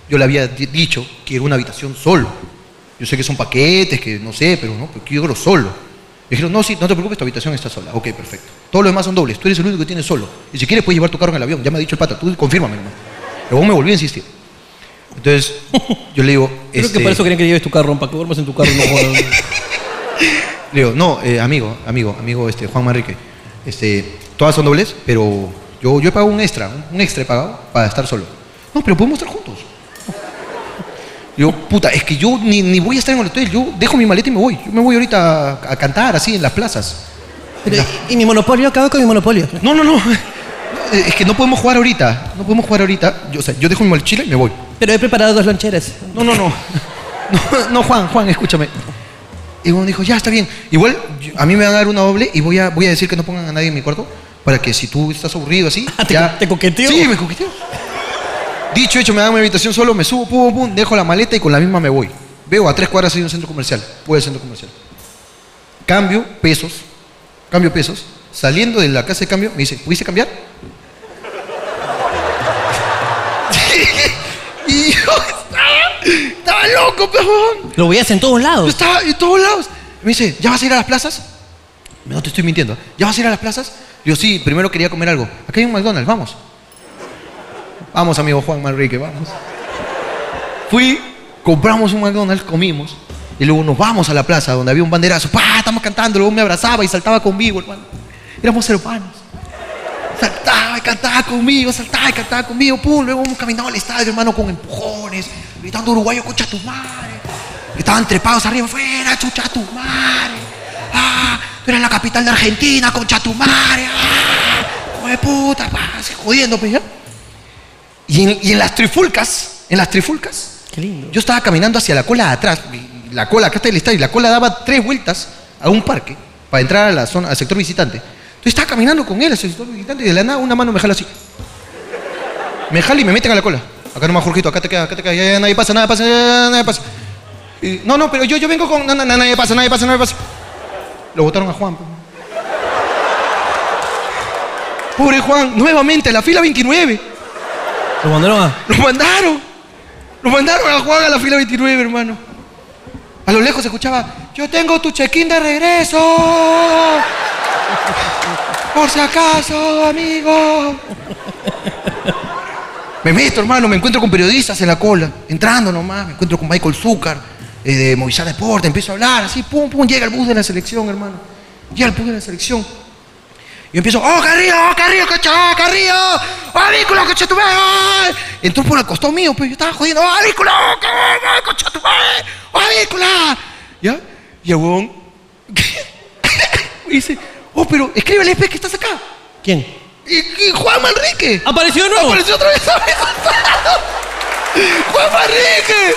yo le había di- dicho que era una habitación solo. Yo sé que son paquetes, que no sé, pero no, pero yo quiero solo. Me dijeron, no, sí, no te preocupes, tu habitación está sola. Ok, perfecto. Todos los demás son dobles, tú eres el único que tiene solo. Y si quieres puedes llevar tu carro en el avión, ya me ha dicho el pata, tú confírmame, hermano. Luego me volví a insistir. Entonces, yo le digo, Creo este, que por eso querían que lleves tu carro, para que duermas en tu carro. y No. Le digo, no, eh, amigo, amigo, amigo, este, Juan Manrique, este, todas son dobles, pero yo, yo he pagado un extra, un extra he pagado para estar solo. No, pero podemos estar juntos. Digo, puta, es que yo ni, ni voy a estar en el hotel, yo dejo mi maleta y me voy. Yo me voy ahorita a, a cantar así en las plazas. Pero, ¿Y mi monopolio? Acabo con mi monopolio. No, no, no. Es que no podemos jugar ahorita. No podemos jugar ahorita. Yo, o sea, yo dejo mi mochila y me voy. Pero he preparado dos loncheras. No, no, no. No, no, Juan, Juan, escúchame. Y uno dijo, ya está bien. Igual yo- a mí me van a dar una doble y voy a, voy a decir que no pongan a nadie en mi cuarto para que si tú estás aburrido así, Ah, ¿te- ya. te coqueteó? Sí, me coqueteó. Dicho hecho, me dan mi habitación solo, me subo, pum, pum, dejo la maleta y con la misma me voy. Veo a tres cuadras hay un centro comercial. Voy al centro comercial. Cambio pesos, cambio pesos. Saliendo de la casa de cambio, me dice, ¿pudiste cambiar? y yo estaba, estaba loco, pejón. Lo veías en todos Yo lados. estaba en todos lados. Me dice, ¿ya vas a ir a las plazas? No te estoy mintiendo. ¿Ya vas a ir a las plazas? Digo, sí, primero quería comer algo. Acá hay un McDonald's, vamos. Vamos, amigo Juan Manrique, vamos. Fui, compramos un McDonald's, comimos. Y luego nos vamos a la plaza donde había un banderazo. ¡Pah! Estamos cantando. Luego me abrazaba y saltaba conmigo, hermano. Éramos hermanos. Saltaba y cantaba conmigo, saltaba y cantaba conmigo. Pum, luego hemos caminado al estadio, hermano, con empujones, gritando uruguayo, concha tu madre. Estaban trepados arriba, fuera, chucha tu madre. Ah, tú eres la capital de Argentina, concha tu madre. Ah, hijo de puta, pa, así jodiendo, pues, ¿ya? Y en, y en las trifulcas, en las trifulcas, Qué lindo. yo estaba caminando hacia la cola de atrás. La cola, acá está el estadio, y la cola daba tres vueltas a un parque para entrar a la zona, al sector visitante. Entonces estaba caminando con él, el sector visitante, y de la nada una mano me jala así. Me jala y me meten a la cola. Acá nomás, Jorgito, acá te queda, acá te queda, ya, ya, nadie pasa, nada pasa, ya, nadie pasa. Y, no, no, pero yo, yo vengo con. No, no, nadie pasa, nadie pasa, nadie pasa. Lo votaron a Juan. pues. Pobre Juan, nuevamente, la fila 29. Lo mandaron a. Lo mandaron. Lo mandaron a Juan a la fila 29, hermano. A lo lejos se escuchaba, yo tengo tu check-in de regreso. Por si acaso, amigo. Me meto, hermano, me encuentro con periodistas en la cola, entrando nomás, me encuentro con Michael Zúcar, eh, de Movistar Deporte, empiezo a hablar, así, pum, pum, llega el bus de la selección, hermano. Ya el de la selección. Y empiezo, ¡oh, Carrillo, oh, Carrillo, oh, Carrillo! ¡Oh, Avícola, cocha tu madre! Entró por el costado mío, pues yo estaba jodiendo, ¡oh, Avícola, oh, cocha tu madre! ¡Oh, Avícola! ¿Ya? Y el huevón dice, oh, pero escríbele, pues, que estás acá. ¿Quién? Y, y Juan Manrique. ¿Apareció de nuevo? Apareció otra vez. ¡Juan Manrique!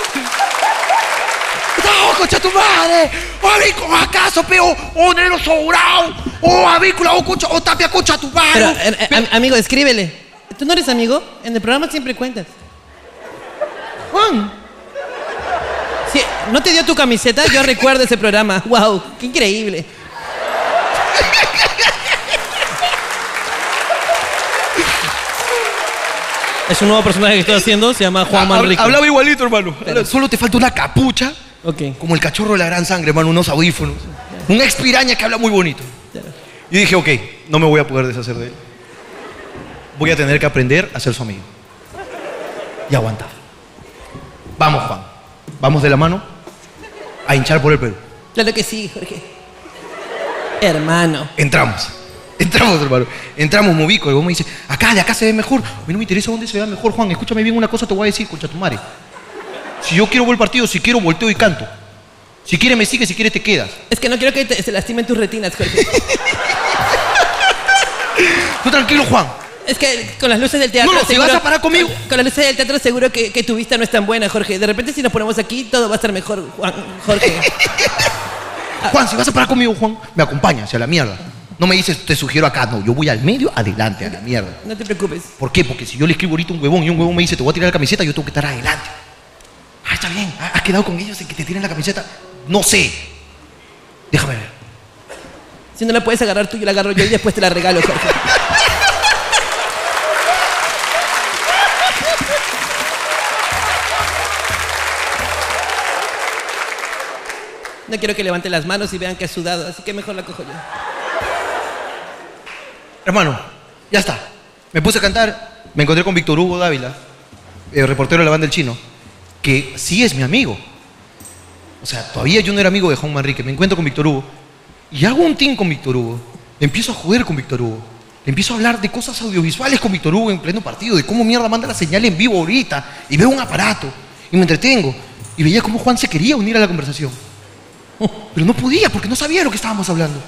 ¡No, concha tu madre! ¡O avícola, acaso, peo! ¡O negro sobrado! ¡O avícola, o concha, o tapia, concha tu madre! Pero, eh, eh, am- amigo, escríbele. ¿Tú no eres amigo? En el programa siempre cuentas. Juan. Sí, ¿No te dio tu camiseta? Yo recuerdo ese programa. ¡Wow! ¡Qué increíble! Es un nuevo personaje que estoy haciendo, se llama Juan Manrique. Hablaba igualito, hermano. Solo te falta una capucha, Ok. como el cachorro de la gran sangre, hermano, unos audífonos. Una expiraña que habla muy bonito. Y dije, ok, no me voy a poder deshacer de él. Voy a tener que aprender a ser su amigo. Y aguantar. Vamos, Juan. Vamos de la mano a hinchar por el Perú. Claro que sí, Jorge. Hermano. Entramos. Entramos, hermano. Entramos, me ubico. Y vos me dice, acá, de acá se ve mejor. A mí no me interesa dónde se vea mejor, Juan. Escúchame bien una cosa, te voy a decir, concha tu madre. Si yo quiero ver el partido, si quiero, volteo y canto. Si quieres, me sigues, si quieres, te quedas. Es que no quiero que te- se lastimen tus retinas, Jorge. Tú tranquilo, Juan. Es que con las luces del teatro. No, no, si vas a parar conmigo. Con, con las luces del teatro, seguro que, que tu vista no es tan buena, Jorge. De repente, si nos ponemos aquí, todo va a estar mejor, Juan, Jorge. Juan, si vas a parar conmigo, Juan, me acompañas a la mierda. No me dices, te sugiero acá, no. Yo voy al medio, adelante, a la mierda. No te preocupes. ¿Por qué? Porque si yo le escribo ahorita un huevón y un huevón me dice, te voy a tirar la camiseta, yo tengo que estar adelante. Ah, está bien. ¿Has quedado con ellos en que te tiren la camiseta? No sé. Déjame ver. Si no la puedes agarrar tú, yo la agarro yo y después te la regalo, Jorge. No quiero que levante las manos y vean que has sudado, así que mejor la cojo yo. Hermano, ya está. Me puse a cantar, me encontré con Víctor Hugo Dávila, el reportero de la banda El Chino, que sí es mi amigo. O sea, todavía yo no era amigo de Juan Manrique, me encuentro con Víctor Hugo y hago un team con Víctor Hugo. Empiezo a joder con Víctor Hugo. Le empiezo a hablar de cosas audiovisuales con Víctor Hugo en pleno partido, de cómo mierda manda la señal en vivo ahorita. Y veo un aparato y me entretengo. Y veía cómo Juan se quería unir a la conversación. Pero no podía porque no sabía lo que estábamos hablando.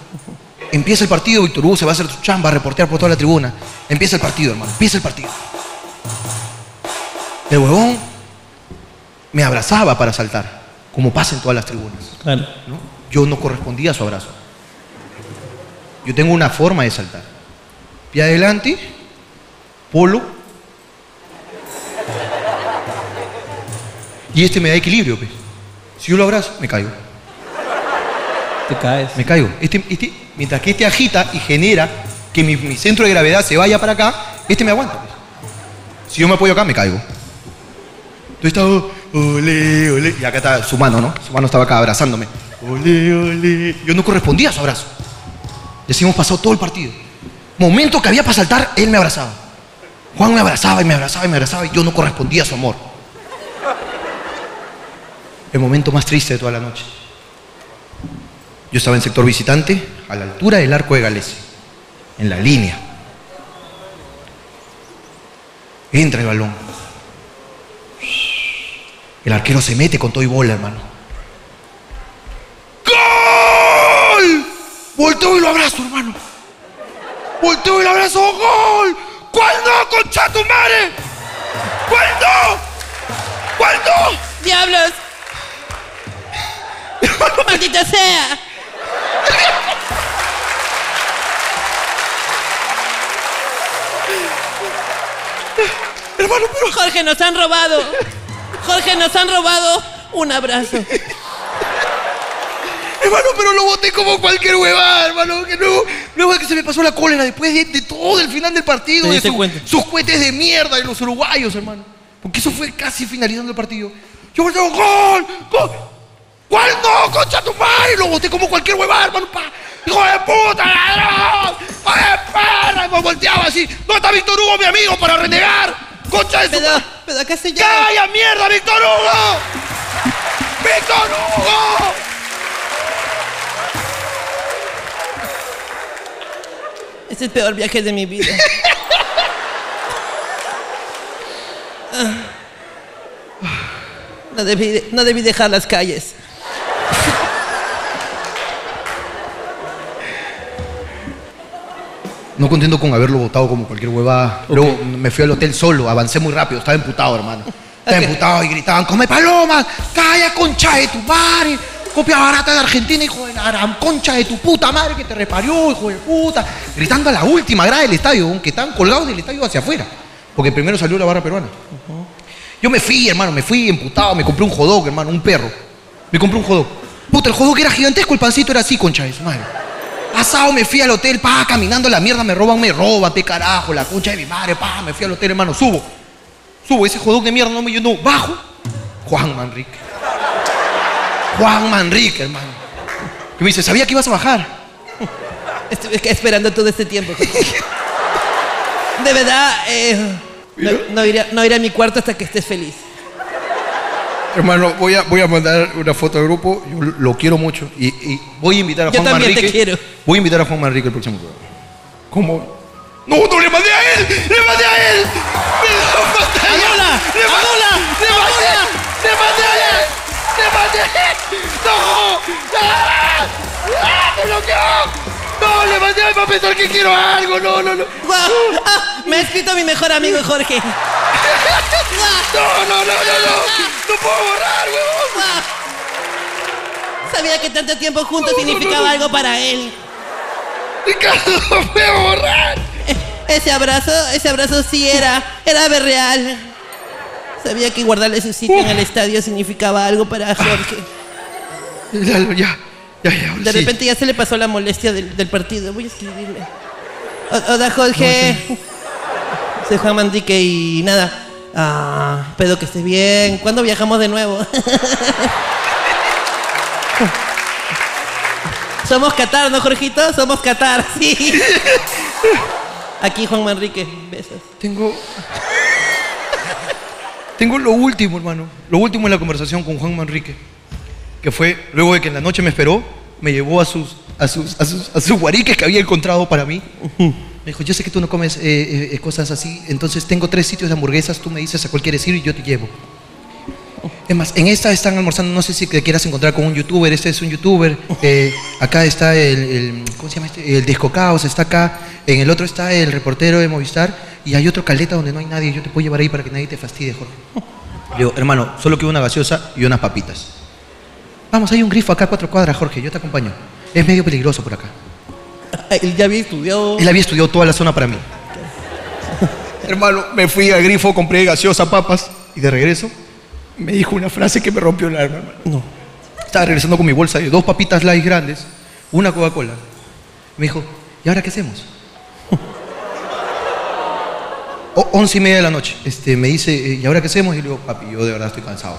Empieza el partido, Víctor Hugo se va a hacer su chamba, a reportear por toda la tribuna. Empieza el partido, hermano, empieza el partido. El huevón me abrazaba para saltar, como pasa en todas las tribunas. Claro. ¿no? Yo no correspondía a su abrazo. Yo tengo una forma de saltar. Pie adelante, polo. Y este me da equilibrio, pues. Si yo lo abrazo, me caigo. Te caes. Me caigo. Este, este, mientras que este agita y genera que mi, mi centro de gravedad se vaya para acá, este me aguanta. pues. Si yo me apoyo acá, me caigo. Entonces ole, ole. Y acá está su mano, ¿no? Su mano estaba acá abrazándome. Ole, ole. Yo no correspondía a su abrazo. Y hemos pasado todo el partido. Momento que había para saltar, él me abrazaba. Juan me abrazaba y me abrazaba y me abrazaba y yo no correspondía a su amor. El momento más triste de toda la noche. Yo estaba en sector visitante, a la altura del arco de Galese, en la línea. Entra el balón. El arquero se mete con todo y bola, hermano. ¡Gol! Volteo y lo abrazo, hermano. Volteo y lo abrazo. ¡Gol! ¿Cuál no, concha tu madre? ¿Cuál no? ¿Cuál no? ¡Diablos! ¡Maldita sea! Hermano, pero Jorge, nos han robado. Jorge, nos han robado un abrazo. Hermano, pero lo boté como cualquier huevada, hermano. Que luego, luego de que se me pasó la cólera después de, de todo el final del partido, de su- sus cohetes de mierda de los uruguayos, hermano. Porque eso fue casi finalizando el partido. Yo volteo, ¡gol! ¡Gol! ¿Cuál no, concha tu madre? Lo boté como cualquier huevada, hermano. pa. ¡Hijo de puta, ladrón! ¡Hijo de perra! Y me volteaba así. ¿Dónde está Víctor Hugo, mi amigo, para renegar? ¡Concha de su madre! Pero acá se ¡Calla, mierda, Víctor Hugo! ¡Víctor Hugo! Es el peor viaje de mi vida. No debí, no debí dejar las calles. No contento con haberlo votado como cualquier huevada. Luego me fui al hotel solo, avancé muy rápido, estaba emputado, hermano. Estaba emputado y gritaban, come palomas, calla concha de tu madre, copia barata de Argentina, hijo de la concha de tu puta madre que te reparió, hijo de puta. Gritando a la última grada del estadio, aunque estaban colgados del estadio hacia afuera. Porque primero salió la barra peruana. Yo me fui, hermano, me fui emputado, me compré un jodog, hermano, un perro. Me compré un jodog. Puta, el jodog era gigantesco, el pancito era así, concha de su madre. Pasado me fui al hotel, pa, caminando la mierda, me roban, me roban, pe carajo, la concha de mi madre, pa, me fui al hotel, hermano, subo. Subo, ese jodón de mierda no me yo no, bajo. Juan Manrique. Juan Manrique, hermano. Que me dice, sabía que ibas a bajar. Estuve esperando todo este tiempo. De verdad, eh, no, no iré, no iré a mi cuarto hasta que estés feliz. Hermano, voy a, voy a mandar una foto al grupo, yo lo- quiero mucho. Y, y voy a invitar a Yo Juan también te Manrique. quiero. Voy a invitar a Juan Manrique el próximo programa. ¿Cómo? No, no le mandé a él, le mandé a él. Me lo mandé a él. ¡Anula! Le mandé-. Le mandé, ¡Anula! le mandé a él. Le mandé a él. No. ¡Ah! ¡Ah! ¡Me bloqueó! No, le mandé a él para pensar que quiero algo. No, no, no. ¡Guau! Ah, me ha escrito mi mejor amigo Jorge. No, no, no, no, no. No puedo borrar, huevón. Sabía que tanto tiempo juntos significaba algo para él. Ricardo, no puedo borrar. Ese abrazo, ese abrazo sí era, era real. Sabía que guardarle su sitio en el estadio significaba algo para Jorge. Ya, ya, ya, ya, De sí. repente ya se le pasó la molestia del, del partido. Voy a escribirle. O- Hola Jorge. Soy Juan Mandique y nada. Ah, espero que estés bien. ¿Cuándo viajamos de nuevo? Somos Qatar, ¿no, Jorgito? Somos Qatar, sí. Aquí Juan Manrique, besos. Tengo. Tengo lo último, hermano. Lo último en la conversación con Juan Manrique. Que fue, luego de que en la noche me esperó, me llevó a sus, a sus, a sus, a sus guariques que había encontrado para mí. Me dijo, yo sé que tú no comes eh, eh, eh, cosas así, entonces tengo tres sitios de hamburguesas, tú me dices a cuál quieres ir y yo te llevo. Es más, en esta están almorzando, no sé si te quieras encontrar con un youtuber, este es un youtuber, eh, acá está el, el- ¿cómo se llama este? El Disco Caos, está acá, en el otro está el reportero de Movistar y hay otro caleta donde no hay nadie, yo te puedo llevar ahí para que nadie te fastidie, Jorge. Le digo, hermano, solo quiero una gaseosa y unas papitas. Vamos, hay un grifo acá a cuatro cuadras, Jorge, yo te acompaño. Es medio peligroso por acá. Él ya había estudiado. Él había estudiado toda la zona para mí. Hermano, me fui al grifo, compré gaseosa, papas y de regreso me dijo una frase que me rompió el alma, hermano. No. Estaba regresando con mi bolsa de dos papitas light grandes, una Coca-Cola. Me dijo, ¿y ahora qué hacemos? O- once y media de la noche. Este, me dice, "Eh, ¿y ahora qué hacemos? Y le digo, papi, yo de verdad estoy cansado.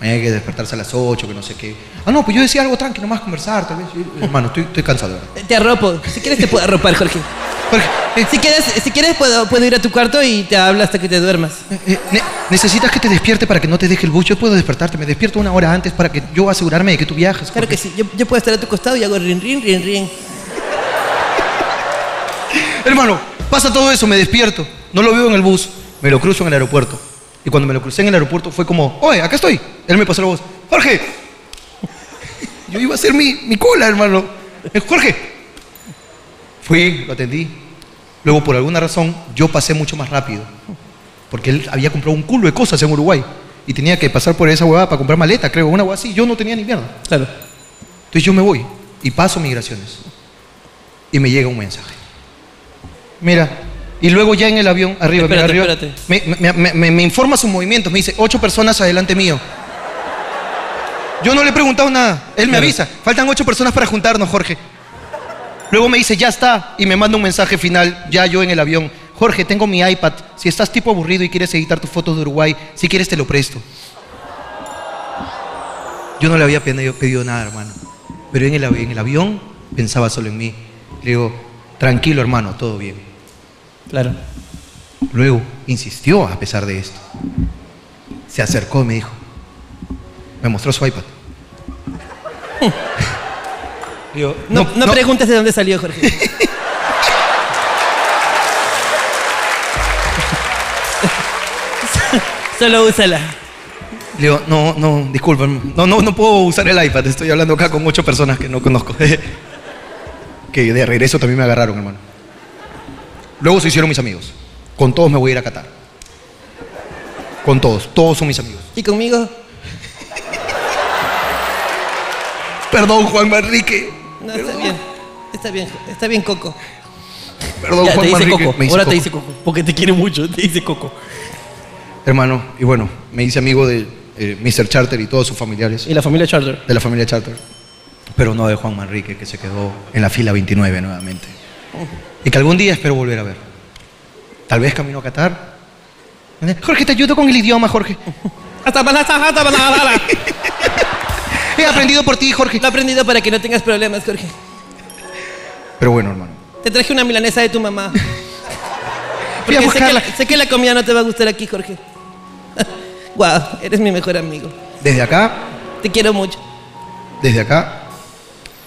Mañana hay que despertarse a las 8, que no sé qué. Ah, no, pues yo decía algo tranquilo, nomás conversar, tal vez. Hermano, estoy, estoy cansado, verdad. Te arropo. Si quieres te puedo arropar, Jorge. Jorge, eh, Si quieres, si quieres puedo, puedo ir a tu cuarto y te hablo hasta que te duermas. Eh, eh, ne- ¿Necesitas que te despierte para que no te deje el bus? Yo puedo despertarte, me despierto una hora antes para que yo asegurarme de que tú viajes. Claro que sí. Yo, yo puedo estar a tu costado y hago rin, rin, rin, rin. Hermano, pasa todo eso, me despierto, no lo veo en el bus, me lo cruzo en el aeropuerto. Y cuando me lo crucé en el aeropuerto fue como, oye, acá estoy. Él me pasó la voz, Jorge. Yo iba a hacer mi, mi cola, hermano. Jorge. Fui, lo atendí. Luego, por alguna razón, yo pasé mucho más rápido. Porque él había comprado un culo de cosas en Uruguay. Y tenía que pasar por esa huevada para comprar maleta, creo, una huevada así. Yo no tenía ni mierda. Claro. Entonces yo me voy y paso migraciones. Y me llega un mensaje. Mira, y luego ya en el avión, arriba, Espérate, mira, arriba. Me, me- me- informa sus movimientos, me dice, ocho personas adelante mío. Yo no le he preguntado nada, él me Claro. avisa, faltan ocho personas para juntarnos, Jorge. Luego me dice, ya está, y me manda un mensaje final, ya yo en el avión. Jorge, tengo mi iPad, si estás tipo aburrido y quieres editar tus fotos de Uruguay, si quieres te lo presto. Yo no le había pedido, pedido nada, hermano. Pero en el, en el avión pensaba solo en mí. Le digo, tranquilo, hermano, todo bien. Claro. Luego insistió a pesar de esto. Se acercó y me dijo, me mostró su iPad. No, no, preguntes de dónde salió Jorge. Solo úsala. Le digo, no, no, disculpen, no, no, no puedo usar el iPad, estoy hablando acá con ocho personas que no conozco. que de regreso también me agarraron, hermano. Luego se hicieron mis amigos. Con todos me voy a ir a Qatar. Con todos, todos son mis amigos. ¿Y conmigo? Perdón, Juan Manrique. No, está bien. Está bien, está bien, Coco. Perdón, Ya, te Juan dice Manrique. Coco. Me dice Ahora te dice Coco. Porque te quiere mucho, te dice Coco. Hermano, y bueno, me hice amigo de eh, Mr. Charter y todos sus familiares. Y la familia Charter. de la familia Charter, pero no de Juan Manrique, que se quedó en la fila 29 nuevamente. Y que algún día espero volver a ver. Tal vez camino a Qatar. Jorge, te ayudo con el idioma, Jorge. He aprendido por ti, Jorge. Lo he aprendido para que no tengas problemas, Jorge. Pero bueno, hermano. Te traje una milanesa de tu mamá. Fui a Porque sé que, la, sé que la comida no te va a gustar aquí, Jorge. Guau, eres mi mejor amigo. Desde acá, Te quiero mucho. desde acá,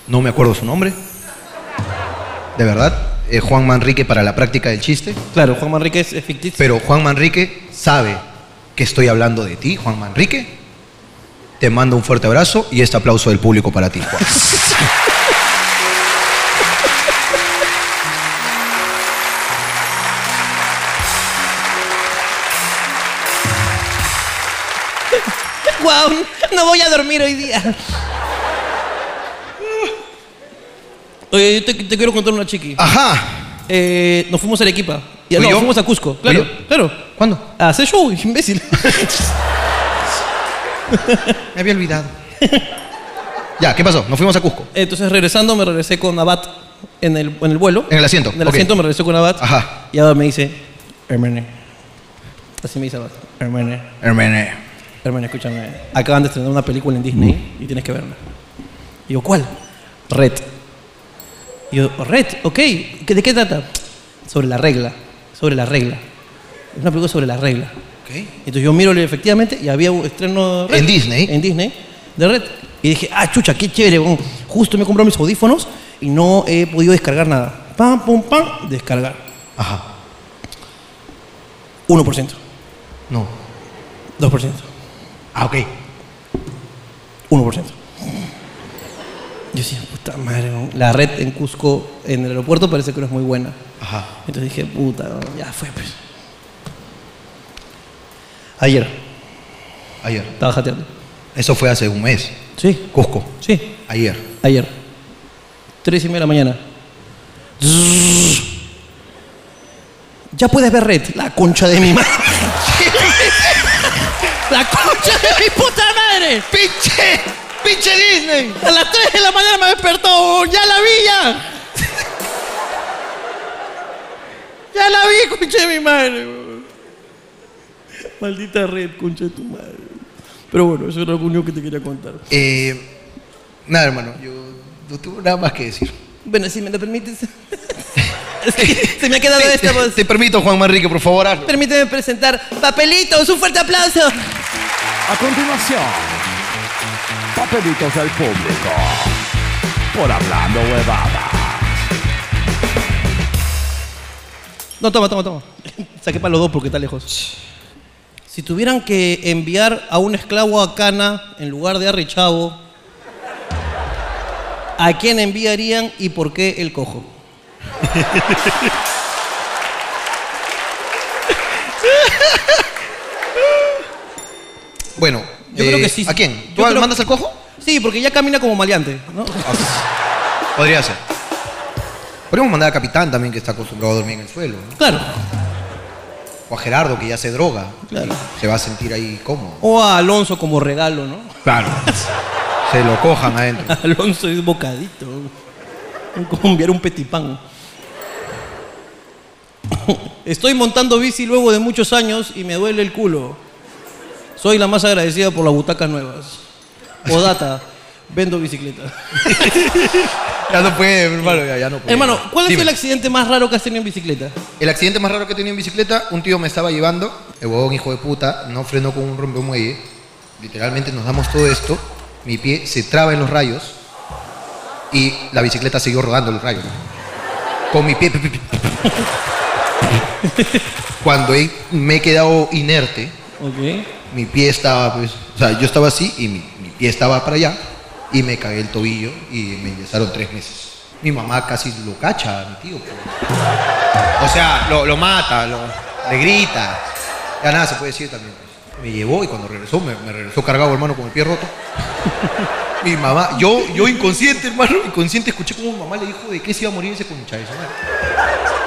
no me acuerdo su nombre. De verdad. Eh, Juan Manrique para la práctica del chiste. Claro, Juan Manrique es ficticio. Pero Juan Manrique sabe que estoy hablando de ti, Juan Manrique. Te mando un fuerte abrazo y este aplauso del público para ti, Juan. Guau, no voy a dormir hoy día. Oye, yo te, te quiero contar una chiqui. Ajá. Eh, nos fuimos a Arequipa. Ya, ¿Fui no, yo? fuimos a Cusco. Claro, ¿Fui yo? claro. ¿Cuándo? A hacer show, imbécil. Me había olvidado. ya, ¿qué pasó? Nos fuimos a Cusco. Entonces, regresando, me regresé con Abad en el, en el vuelo. En el asiento, En el asiento me regresé con Abad. Ajá. Y Abad me dice, hermane. Así me dice Abad. Hermane. Hermene. Hermane, escúchame. Acaban de estrenar una película en Disney y tienes que verla. Y yo, ¿cuál? Red. Y yo, Red, ok. ¿Qué- ¿De qué trata? Sobre la regla. Sobre la regla. Es una película sobre la regla. Entonces yo miro efectivamente y había un estreno de Red. ¿En Disney? En Disney, de Red. Y dije, ah, chucha, qué chévere. Justo me he comprado mis audífonos y no he podido descargar nada. Pam, pum, pam, descargar. Ajá. 1%, No. 2%, Ah, ok. 1%. Yo decía, puta madre, la red en Cusco, en el aeropuerto, parece que no es muy buena. Ajá. Entonces dije, puta, ya fue, pues. Ayer, Ayer. estaba jateando. Eso fue hace un mes. Sí, Cusco. sí, Ayer. Ayer. Tres y media de la mañana. Zzzz. Ya puedes ver red. La concha de mi madre. la concha de mi puta madre. ¡Pinche! ¡Pinche Disney! A las 3 de la mañana me despertó. Ya la vi ya. ya la vi, concha de mi madre. Maldita red, concha de tu madre. Pero bueno, eso era lo único que te quería contar. Eh, nada, hermano. Yo no tengo nada más que decir. Bueno, si me lo permites. Se me ha quedado esta voz. Te permito, Juan Manrique, por favor, hazlo. Permíteme presentar Papelitos, un fuerte aplauso. A continuación, papelitos del público. Por hablando huevada. No, toma, toma, toma. Saqué para los dos porque está lejos. Si tuvieran que enviar a un esclavo a Cana en lugar de a Richavo, ¿a quién enviarían y por qué el cojo? Bueno, Yo creo eh, que sí. ¿A quién? Yo ¿Tú creo- mandas al cojo? Sí, porque ya camina como maleante, ¿no? Podría ser. Podríamos mandar a Capitán también, que está acostumbrado a dormir en el suelo. ¿no? Claro. O a Gerardo, que ya se droga. Claro. Se va a sentir ahí cómodo. O a Alonso como regalo, ¿no? Claro. se lo cojan adentro. Alonso es bocadito. Como enviar un petipán. Estoy montando bici luego de muchos años y me duele el culo. Soy la más agradecida por las butacas nuevas. Podata, vendo bicicleta. Ya no puede, hermano, ya, ya no puede. Hermano, ¿cuál Dime. sido el accidente más raro que has tenido en bicicleta? El accidente más raro que he tenido en bicicleta, un tío me estaba llevando, el huevón hijo de puta, no frenó con un rompemuelle. Literalmente nos damos todo esto, mi pie se traba en los rayos y la bicicleta siguió rodando los rayos. Con mi pie. Cuando me he quedado inerte, Ok. Mi pie estaba, pues, o sea, yo estaba así y mi, mi pie estaba para allá y me cagué el tobillo y me enyesaron tres meses. Mi mamá casi lo cacha a mi tío. pues. O sea, lo, lo mata, lo, le grita. Ya nada se puede decir también. Me llevó y cuando regresó, me, regresó cargado, hermano, con el pie roto. Mi mamá, yo, yo inconsciente, hermano, inconsciente, escuché como mi mamá le dijo de qué se iba a morir ese concha madre.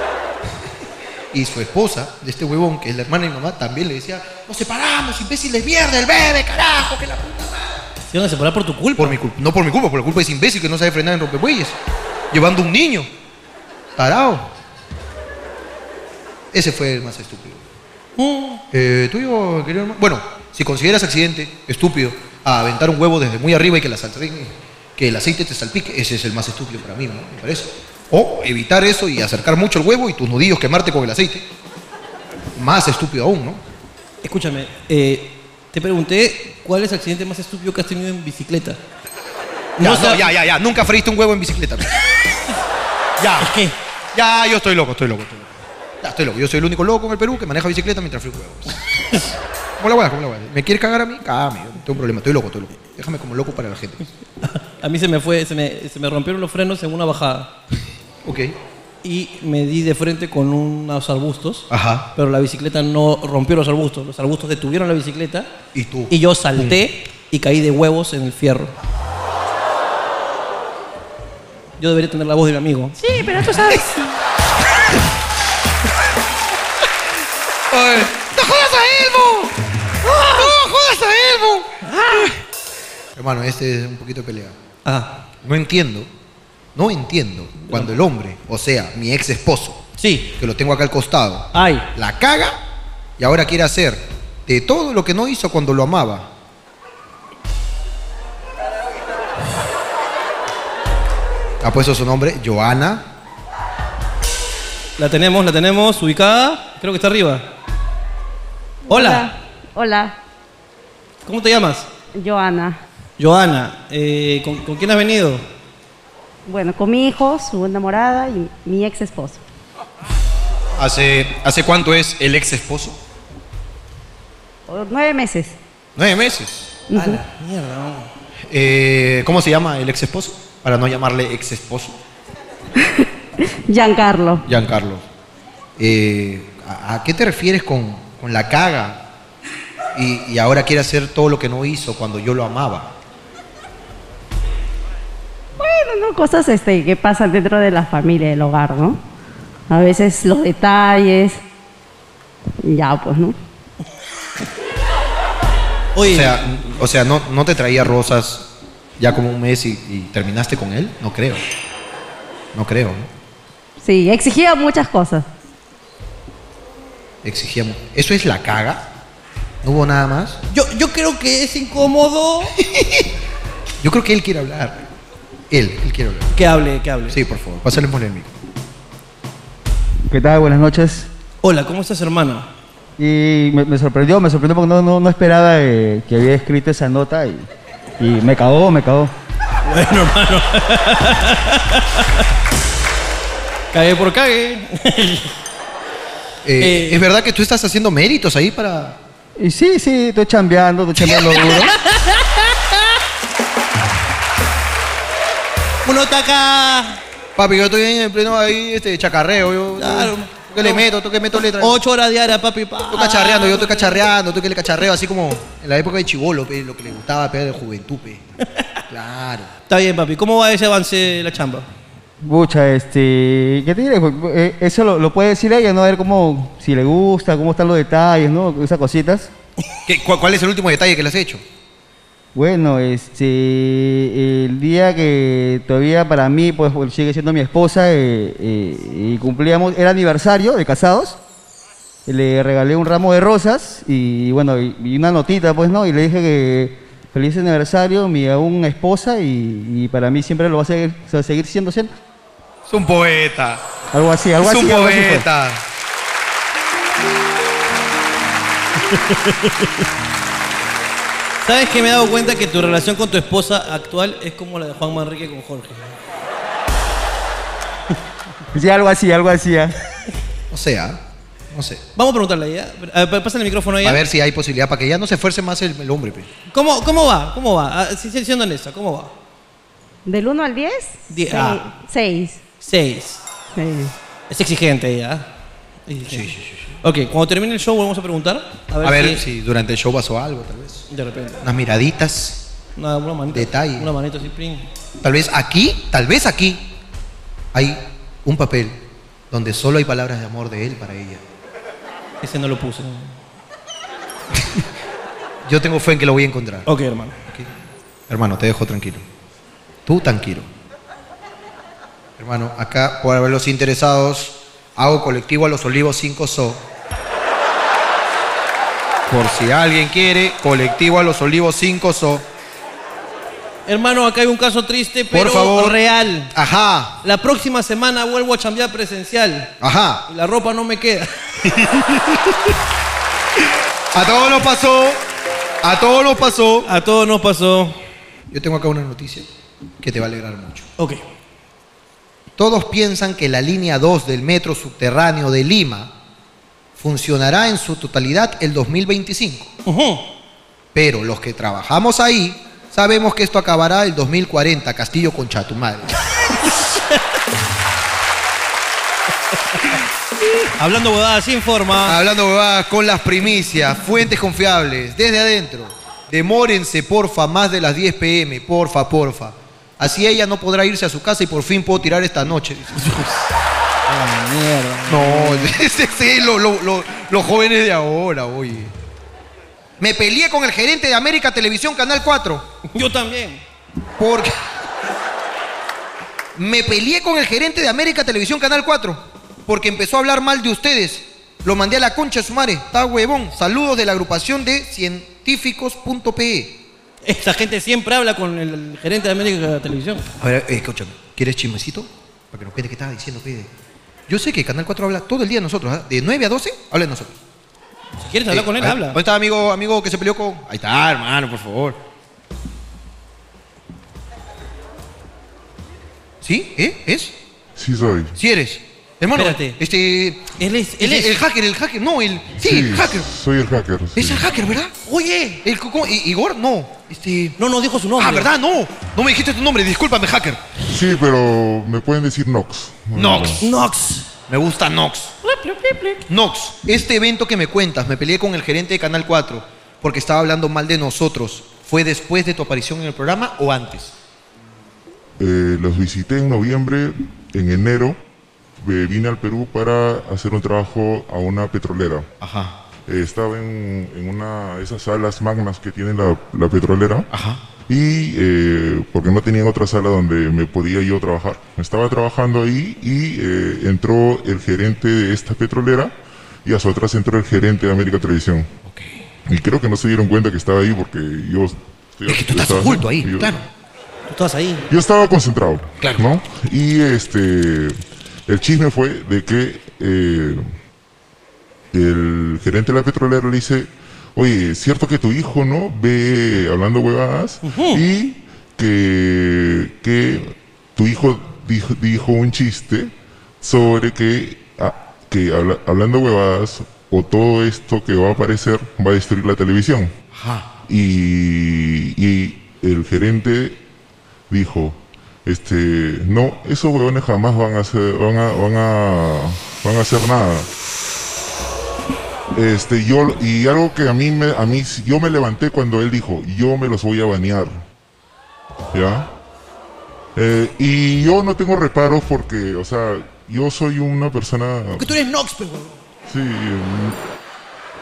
Y su esposa, de este huevón, que es la hermana de mi mamá, también le decía, nos separamos, imbéciles, mierda, el bebé, carajo, que la puta madre. Se iban a separar por tu culpa. Por mi culpa. No por mi culpa, por la culpa de ese imbécil que no sabe frenar en rompebueyes. Llevando un niño. Tarao. Ese fue el más estúpido. Eh, tuyo, querido hermano. Bueno, si consideras accidente estúpido a aventar un huevo desde muy arriba y que, la salpique- que el aceite te salpique, ese es el más estúpido para mí, ¿no? Me parece. O evitar eso y acercar mucho el huevo y tus nudillos quemarte con el aceite. Más estúpido aún, ¿no? Escúchame, eh, te pregunté cuál es el accidente más estúpido que has tenido en bicicleta. Ya, No no, ya, ya, ya. Nunca freíste un huevo en bicicleta. ya. ¿Es qué? Ya, yo estoy loco, estoy loco, estoy loco. Ya, estoy loco. Yo soy el único loco en el Perú que maneja bicicleta mientras frío huevos. ¿Cómo la hueá? ¿Cómo la? ¿Me quiere cagar a mí? Cágame, tengo problema. Estoy loco, estoy loco. Déjame como loco para la gente. A mí se me fue, se me, se me rompieron los frenos en una bajada. Ok. Y me di de frente con unos arbustos. Ajá. Pero la bicicleta no rompió los arbustos. Los arbustos detuvieron la bicicleta. ¿Y tú? Y yo salté y caí de huevos en el fierro. Yo debería tener la voz de mi amigo. Sí, pero tú sabes. ¡Ay! ¡No jodas a Elmo! ¡No jodas a Elmo! Hermano, este es un poquito de pelea. Ah. No entiendo, no entiendo cuando el hombre, o sea, mi ex esposo, Sí. que lo tengo acá al costado, Ay. la caga y ahora quiere hacer de todo lo que no hizo cuando lo amaba. Ha puesto su nombre, Joana. La tenemos, la tenemos ubicada. Creo que está arriba. Hola. Hola, ¿Cómo te llamas? Joana. Joana. Eh, ¿con, con quién has venido? Bueno, con mi hijo, su enamorada y mi ex esposo. ¿Hace, ¿Hace cuánto es el ex esposo? O- Nueve meses. Nueve meses. Ujú. Mierda. Eh, ¿Cómo se llama el ex esposo? Para no llamarle ex esposo. Giancarlo. Giancarlo. Eh, ¿a, a qué te refieres con, con la caga? Y, y ahora quiere hacer todo lo que no hizo cuando yo lo amaba. ¿No? Cosas este, que pasan dentro de la familia, del hogar, ¿no? A veces los detalles. Ya, pues, ¿no? Oye, O sea, o sea no, no te traía rosas ya como un mes y, y terminaste con él. No creo. No creo. ¿no? Sí, exigía muchas cosas. Exigíamos. ¿Eso es la caga? ¿No hubo nada más? yo, yo creo que es incómodo. Yo creo que él quiere hablar. Él, él quiere hablar. que hable, que hable. Sí, por favor, pásale por el micro. ¿Qué tal? Buenas noches. Hola, ¿cómo estás, hermano? Y me, me sorprendió, me sorprendió porque no, no, no esperaba eh, que había escrito esa nota y, y me cagó, me cagó. Bueno, hermano. cagué por cague. Eh, ¿Es verdad que tú estás haciendo méritos ahí para...? Y sí, sí, estoy chambeando, estoy chambeando duro. Uno está acá. Papi, yo estoy en pleno ahí, este, chacarreo. Yo, Claro. ¿Tú qué le meto? ¿Tú qué meto letras? Ocho horas diarias, papi. Pa. Estoy cacharreando, yo estoy cacharreando, tú que le cacharreo, así como en la época de chivolo, pe, lo que le gustaba, pe, de juventud, pe. Claro. Está bien, papi. ¿Cómo va ese avance de la chamba? Pucha, este, ¿qué te diré? Pues, eh, Eso lo, lo puede decir ella, ¿no? A ver cómo, si le gusta, cómo están los detalles, ¿no? Esas cositas. ¿Qué- cuál, cuál es el último detalle que le has hecho? Bueno, este, el día que todavía para mí, pues, pues, sigue siendo mi esposa, eh, eh, y cumplíamos, era aniversario de casados, le regalé un ramo de rosas y, bueno, y, y una notita, pues, ¿no? Y le dije que feliz aniversario, mi aún esposa, y, y para mí siempre lo va a seguir, va a seguir siendo, siendo. Es un poeta. Algo así, algo es así. un así fue. poeta. ¿Sabes que me he dado cuenta que tu relación con tu esposa actual es como la de Juan Manrique con Jorge? Sí, algo así, algo así. ah. O sea, No sé. Vamos a preguntarle ya. A ver, pásale el micrófono ahí. A ver si hay posibilidad para que ya no se esfuerce más el, el hombre. pe. ¿Cómo, ¿Cómo va? ¿Cómo va? Ah, siendo honesta, ¿cómo va? ¿Del 1 al 10? Die- ah. 6. Seis. Es exigente ella. Sí, sí, sí. Ok, cuando termine el show vamos a preguntar. A ver, A ver si, durante el show pasó algo, tal vez. de repente. Unas miraditas. Una, una manita. Detalle. Una manita así, pring. Tal vez aquí, tal vez aquí, hay un papel donde solo hay palabras de amor de él para ella. Ese no lo puse. Yo tengo fe en que lo voy a encontrar. Ok, hermano. Hermano, te dejo tranquilo. Tú tranquilo. Hermano, acá, por ver los interesados, hago colectivo a los olivos 5 so. Por si alguien quiere, colectivo a los olivos 5 so. Hermano, acá hay un caso triste, pero favor. real. Ajá, La próxima semana vuelvo a chambear presencial. ajá. Y la ropa no me queda. A todos nos pasó. A todos nos pasó. A todos nos pasó. Yo tengo acá una noticia que te va a alegrar mucho. Ok. Todos piensan que la línea 2 del metro subterráneo de Lima funcionará en su totalidad el 2025. Pero los que trabajamos ahí sabemos que esto acabará el 2040, Castillo con Chatumadre. Hablando bodadas sin forma. Hablando huevadas con las primicias, fuentes confiables, desde adentro. Demórense, porfa, más de las 10 pm, porfa, porfa. Así ella no podrá irse a su casa y por fin puedo tirar esta noche. dice. No, ese sí, lo- lo- lo- los jóvenes de ahora, oye. Me peleé con el gerente de América Televisión Canal 4. Yo también. Porque. Me peleé con el gerente de América Televisión Canal 4. Porque empezó a hablar mal de ustedes. Lo mandé a la concha de su madre. Está huevón. Saludos de la agrupación de científicos.pe. Esta gente siempre habla con el gerente de América de Televisión. A ver, eh, escúchame. ¿Quieres chismecito? Para que nos cuente qué estaba diciendo, pide. Yo sé que Canal 4 habla todo el día de nosotros. ¿ah? De 9 a 12, habla de nosotros. Si quieres hablar con él, a ver, habla. ¿Dónde está amigo, amigo que se peleó con.? Ahí está, hermano, por favor. ¿Sí? ¿Eh? ¿Es? Sí soy. Sí eres. Hermano, Espérate. este. Él es, el, él es. el hacker, el hacker. No, el. Sí, el hacker. Soy el hacker. Es sí. el hacker, ¿verdad? Oye, el ¿cómo? I- Igor, no. Este. No, no dijo su nombre. Ah, ¿verdad? No. No me dijiste tu nombre, discúlpame, hacker. Sí, pero me pueden decir Nox. Nox. Nox. Me gusta Nox. Nox, este evento que me cuentas, me peleé con el gerente de Canal 4 porque estaba hablando mal de nosotros. ¿Fue después de tu aparición en el programa o antes? Eh, los visité en noviembre, en enero vine al Perú para hacer un trabajo a una petrolera. Ajá. Eh, estaba en, en una de esas salas magnas que tiene la, la petrolera. Ajá. Y eh, porque no tenían otra sala donde me podía yo trabajar. Estaba trabajando ahí y eh, entró el gerente de esta petrolera y a su atrás entró el gerente de América Televisión. Y creo que no se dieron cuenta que estaba ahí porque yo... Es que tú estás estaba- oculto ahí, yo- claro. Tú estabas ahí. yo estaba concentrado, Claro. ¿no? Y este, el chisme fue de que eh, el gerente de la petrolera le dice, oye, es cierto que tu hijo, ¿no? Ve hablando huevadas y que, que tu hijo dijo, dijo un chiste sobre que, ah, que habla- hablando huevadas o todo esto que va a aparecer va a destruir la televisión. Ajá. Y, y el gerente dijo, este, no, esos huevones jamás van a hacer, van a, van a, van a hacer nada. Este, yo, y algo que a mí me, a mí, yo me levanté cuando él dijo, yo me los voy a banear. ¿Ya? Eh, y yo no tengo reparos porque, o sea, yo soy una persona Porque tú eres Nox, pero. Sí,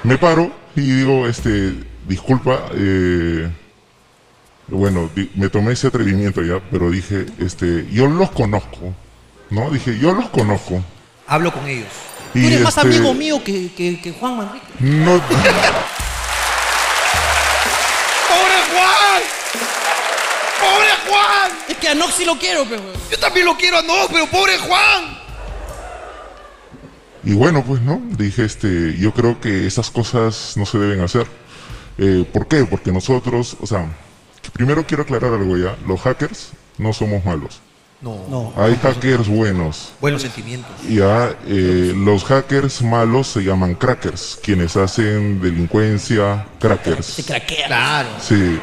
me paro y digo, este, disculpa, eh, bueno, di- me tomé ese atrevimiento ya, pero dije, este, yo los conozco, ¿no? Dije, yo los conozco. Hablo con ellos. Y Tú eres más este, amigo mío que, que, que Juan Manrique. No, ¡Pobre Juan! ¡Pobre Juan! Es que a Nox sí lo quiero, pero. Yo también lo quiero a no, pero pobre Juan. y bueno, pues, ¿no? Dije, este, yo creo que esas cosas no se deben hacer. Eh, ¿Por qué? Porque nosotros, o sea, primero quiero aclarar algo ya, los hackers no somos malos. No. Hay hackers buenos. Buenos sentimientos. Ya, eh, los hackers malos se llaman crackers, quienes hacen delincuencia crackers. Se craquea. Claro. Sí.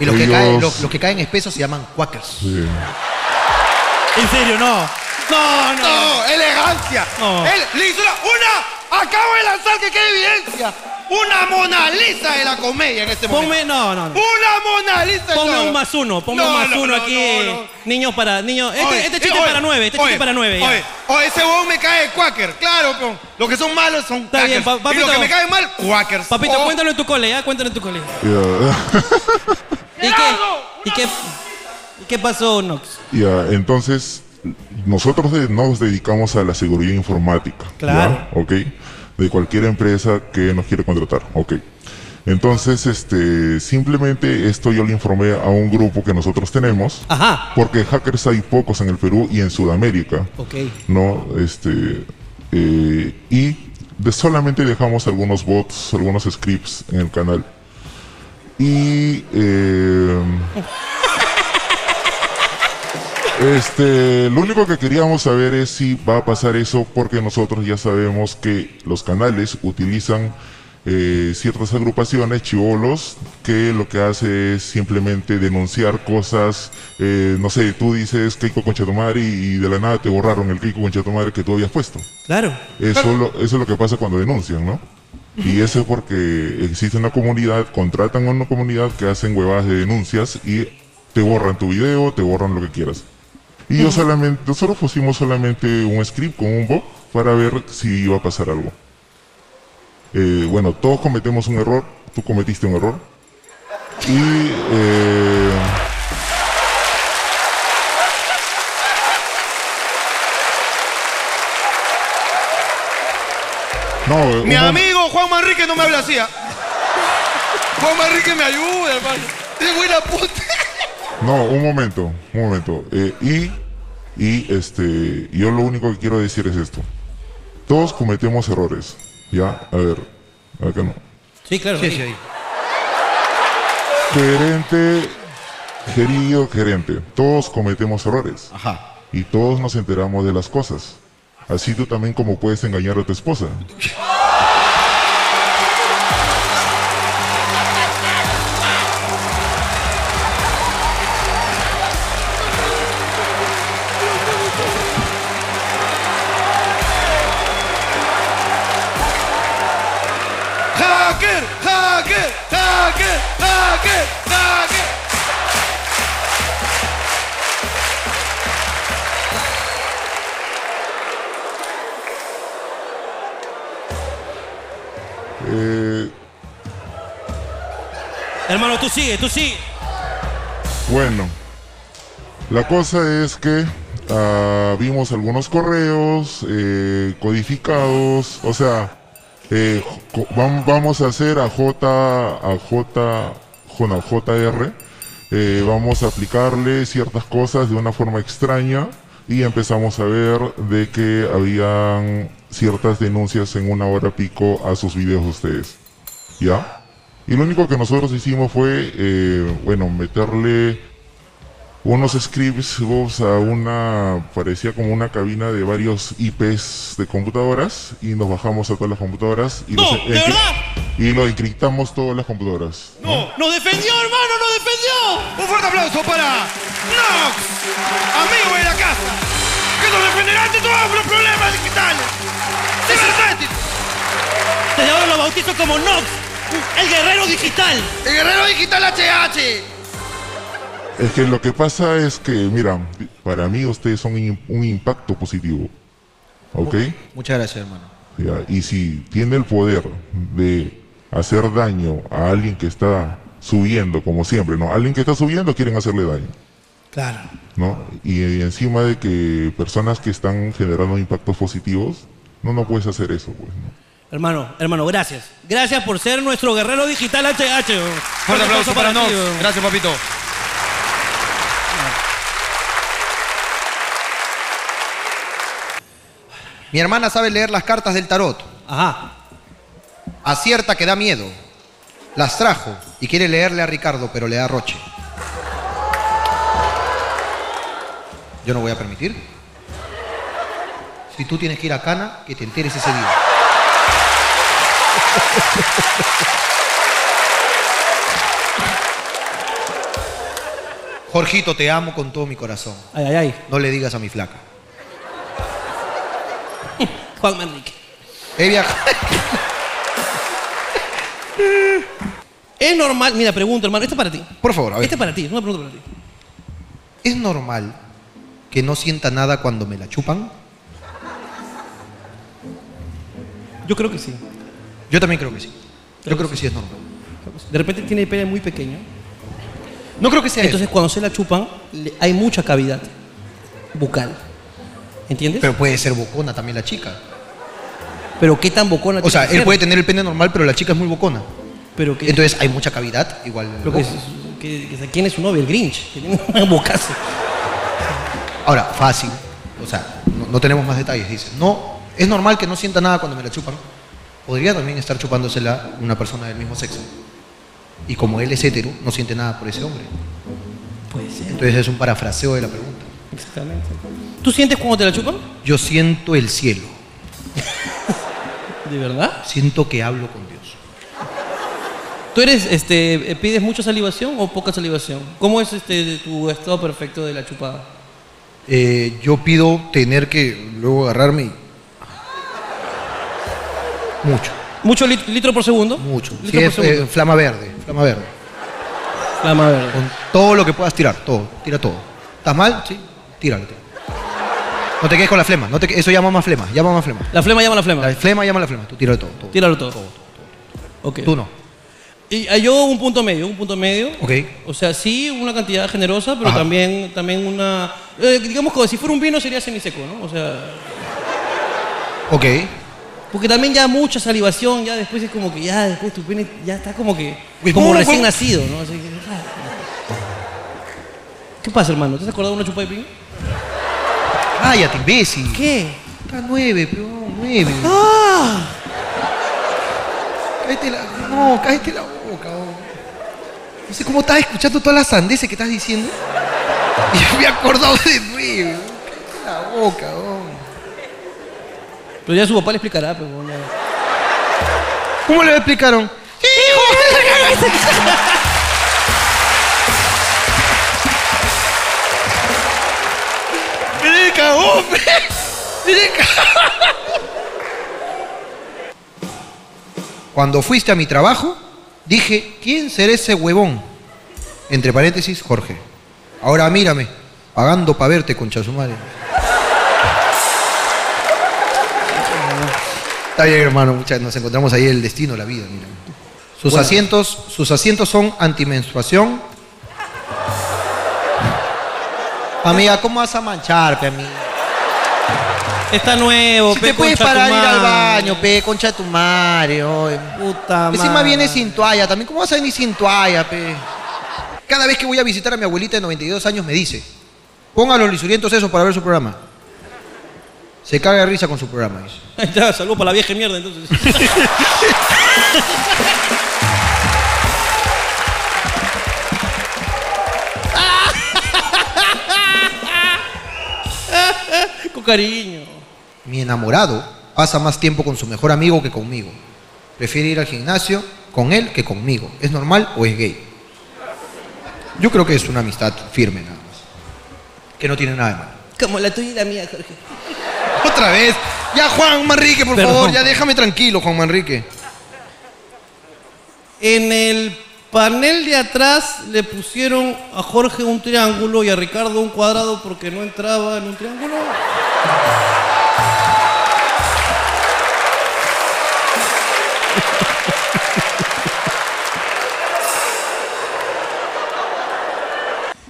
Y los, que caen, los, los que caen espesos se llaman quackers. sí. En serio, no. No, no. No, elegancia. No. Él le hizo una, una. Acabo de lanzar que quede evidencia. Una Mona Lisa de la comedia en este momento. Ponme, no, no, no. Una Mona Lisa. Ponme no. un más uno, ponme No, un más no, uno no, aquí. no, no. Niños para, niños. Este, Oye, este eh, chiste oye, para nueve, este oye, chiste para nueve. ya. Oye, oye, ese huevón me cae de quacker. Claro, con, los que son malos son Está bien, pa- y los papito. que me caen mal, quackers. Papito, Oh. cuéntalo en tu cole, ya, cuéntalo en tu cole. Ya. ¿Y qué, y qué, y qué pasó, Nox? Ya, entonces nosotros de- nos dedicamos a la seguridad informática. Claro. ¿ya? Ok. De cualquier empresa que nos quiera contratar. Ok. Entonces, este, simplemente esto yo le informé a un grupo que nosotros tenemos. Ajá. Porque hackers hay pocos en el Perú y en Sudamérica. Ok. ¿no? Este, eh, y de solamente dejamos algunos bots, algunos scripts en el canal. Y eh, este, lo único que queríamos saber es si va a pasar eso porque nosotros ya sabemos que los canales utilizan eh, ciertas agrupaciones, chivolos, que lo que hace es simplemente denunciar cosas, eh, no sé, tú dices Keiko Conchatomari y de la nada te borraron el Keiko Conchatomari que tú habías puesto. Claro. Eso, lo- eso es lo que pasa cuando denuncian, ¿no? Y eso es porque existe una comunidad, contratan a una comunidad que hacen huevadas de denuncias y te borran tu video, te borran lo que quieras. Y yo solamente, nosotros pusimos solamente un script con un bot para ver si iba a pasar algo. Eh, bueno, todos cometemos un error, tú cometiste un error. Y eh, no, un Mi amigo Juan Manrique no me habla así. ¿ah? Juan Manrique me ayuda, hermano. Es buena puta. No, un momento, un momento. Eh, y, y este, yo lo único que quiero decir es esto. Todos cometemos errores. Ya, a ver, acá no. Sí, claro. Sí, sí. sí. Gerente, querido gerente, todos cometemos errores. Ajá. Y todos nos enteramos de las cosas. Así tú también como puedes engañar a tu esposa. Hermano, tú sigue, tú sigue. Bueno, la cosa es que ah, vimos algunos correos eh, codificados, o sea, eh, vamos a hacer a J, a J, bueno, JR, eh, vamos a aplicarle ciertas cosas de una forma extraña y empezamos a ver de que habían ciertas denuncias en una hora pico a sus videos de ustedes, ¿ya? Y lo único que nosotros hicimos fue, eh, bueno, meterle unos scripts vos, a una, parecía como una cabina de varios IPs de computadoras y nos bajamos a todas las computadoras y, No, los, y lo encriptamos todas las computadoras. No, nos defendió, hermano, nos defendió. Un fuerte aplauso para Nox, amigo de la casa, que nos defenderá ante todos los problemas digitales. Cibernético, Desde ahora lo bautizo como Nox, el guerrero digital. el guerrero digital HH. Es que lo que pasa es que, mira, para mí ustedes son un impacto positivo. ¿Ok? Muchas gracias, hermano. Ya, Y si tiene el poder de hacer daño a alguien que está subiendo, como siempre, ¿no? Alguien que está subiendo quieren hacerle daño. Claro. ¿no? Y, y encima de que personas que están generando impactos positivos, no, no puedes hacer eso, pues, ¿no? Hermano, hermano, gracias. Gracias por ser nuestro guerrero digital HH. weón. Fuerte aplauso para ti, Nox. weón. Gracias, papito. Mi hermana sabe leer las cartas del tarot. Ajá. Acierta que da miedo. Las trajo y quiere leerle a Ricardo, pero le da roche. Yo no voy a permitir. Si tú tienes que ir a Cana, que te enteres ese día. Jorgito, te amo con todo mi corazón. Ay, ay, ay. No le digas a mi flaca. Juan Manrique. He viajado. Es normal, mira, pregunto, hermano, esto es para ti. Por favor, a ver. Este es para ti, es una pregunta para ti. ¿Es normal que no sienta nada cuando me la chupan? Yo creo que sí. Yo también creo que sí. Yo creo que sí es normal. De repente tiene el pene muy pequeño. No creo que sea Entonces cuando se la chupan, le- hay mucha cavidad bucal. ¿Entiendes? Pero puede ser bocona también la chica. Pero qué tan bocona O sea, que él ser? puede tener el pene normal, pero la chica es muy bocona. Pero que, Entonces hay mucha cavidad, igual. en el pero que, boco. que- que- ¿Quién es su novio? El Grinch. Que tiene una bocaza. Ahora, fácil. O sea, no, no tenemos más detalles. Dice, no, es normal que no sienta nada cuando me la chupan. Podría también estar chupándosela una persona del mismo sexo. Y como él es hetero, no siente nada por ese hombre. Puede ser. Entonces es un parafraseo de la pregunta. Exactamente. ¿Tú sientes cuando te la chupan? Yo siento el cielo. ¿De verdad? Siento que hablo con Dios. ¿Tú eres, este, eh, pides mucha salivación o poca salivación? ¿Cómo es este tu estado perfecto de la chupada? Eh, yo pido tener que luego agarrarme y... Mucho, ¿Mucho lit- litro por segundo? mucho. Si Litro por es segundo. eh, flama verde, flama verde. Flama verde. Con todo lo que puedas tirar, todo, tira todo. ¿Estás mal? Sí, tíralo. No te quedes con la flema, no te eso llama más flema, llama más flema. La flema llama la flema. La flema llama la flema, tú tíralo todo. todo. Tíralo todo. Ok. Tú no. Y ah, yo un punto medio, un punto medio. Ok. O sea, sí, una cantidad generosa, pero Ajá. también, también una... eh, digamos que si fuera un vino sería semiseco, ¿no? O sea... Ok. Porque también ya mucha salivación, ya después es como que ya después tu pene ya está como que... Como ¿cómo, recién nacido, ¿no? Así que, ah. ¿Qué pasa, hermano? ¿Te has acordado de una chupa de pin? Cállate, imbécil. ¿Qué? Está nueve, peón, nueve. ¡Ah! Cállate la... No, cállate la boca, oh. No sé cómo estás escuchando todas las sandeces que estás diciendo. Y yo me he acordado de nueve. Cállate la boca, oh. Pero ya su papá le explicará, pero bueno. ¿Cómo le explicaron? ¡Me cagó! ¡Me Cuando fuiste a mi trabajo, dije, ¿quién será ese huevón? Entre paréntesis, Jorge. Ahora mírame, pagando para verte, concha su madre. Está bien, hermano, muchas, nos encontramos ahí el destino, la vida, mira. Sus Bueno. asientos, sus asientos son antimenstruación. Amiga, ¿cómo vas a manchar, pe, amiga? Está nuevo, Si pe, te puedes parar ir al baño, pe, concha de tu madre, oye. Puta Encima madre. viene sin toalla, también, ¿cómo vas a venir sin toalla, pe? Cada vez que voy a visitar a mi abuelita de 92 años me dice, ponga los lisurientos esos para ver su programa. Se caga de risa con su programa, dice. Ahí está, saludos para la vieja mierda, entonces. con cariño. Mi enamorado pasa más tiempo con su mejor amigo que conmigo. Prefiere ir al gimnasio con él que conmigo. ¿Es normal o es gay? Yo creo que es una amistad firme nada más. Que no tiene nada de malo. Como la tuya y la mía, Jorge. Otra vez. Ya, Juan Manrique, por Perdón. favor, ya déjame tranquilo, Juan Manrique. En el panel de atrás le pusieron a Jorge un triángulo y a Ricardo un cuadrado porque no entraba en un triángulo.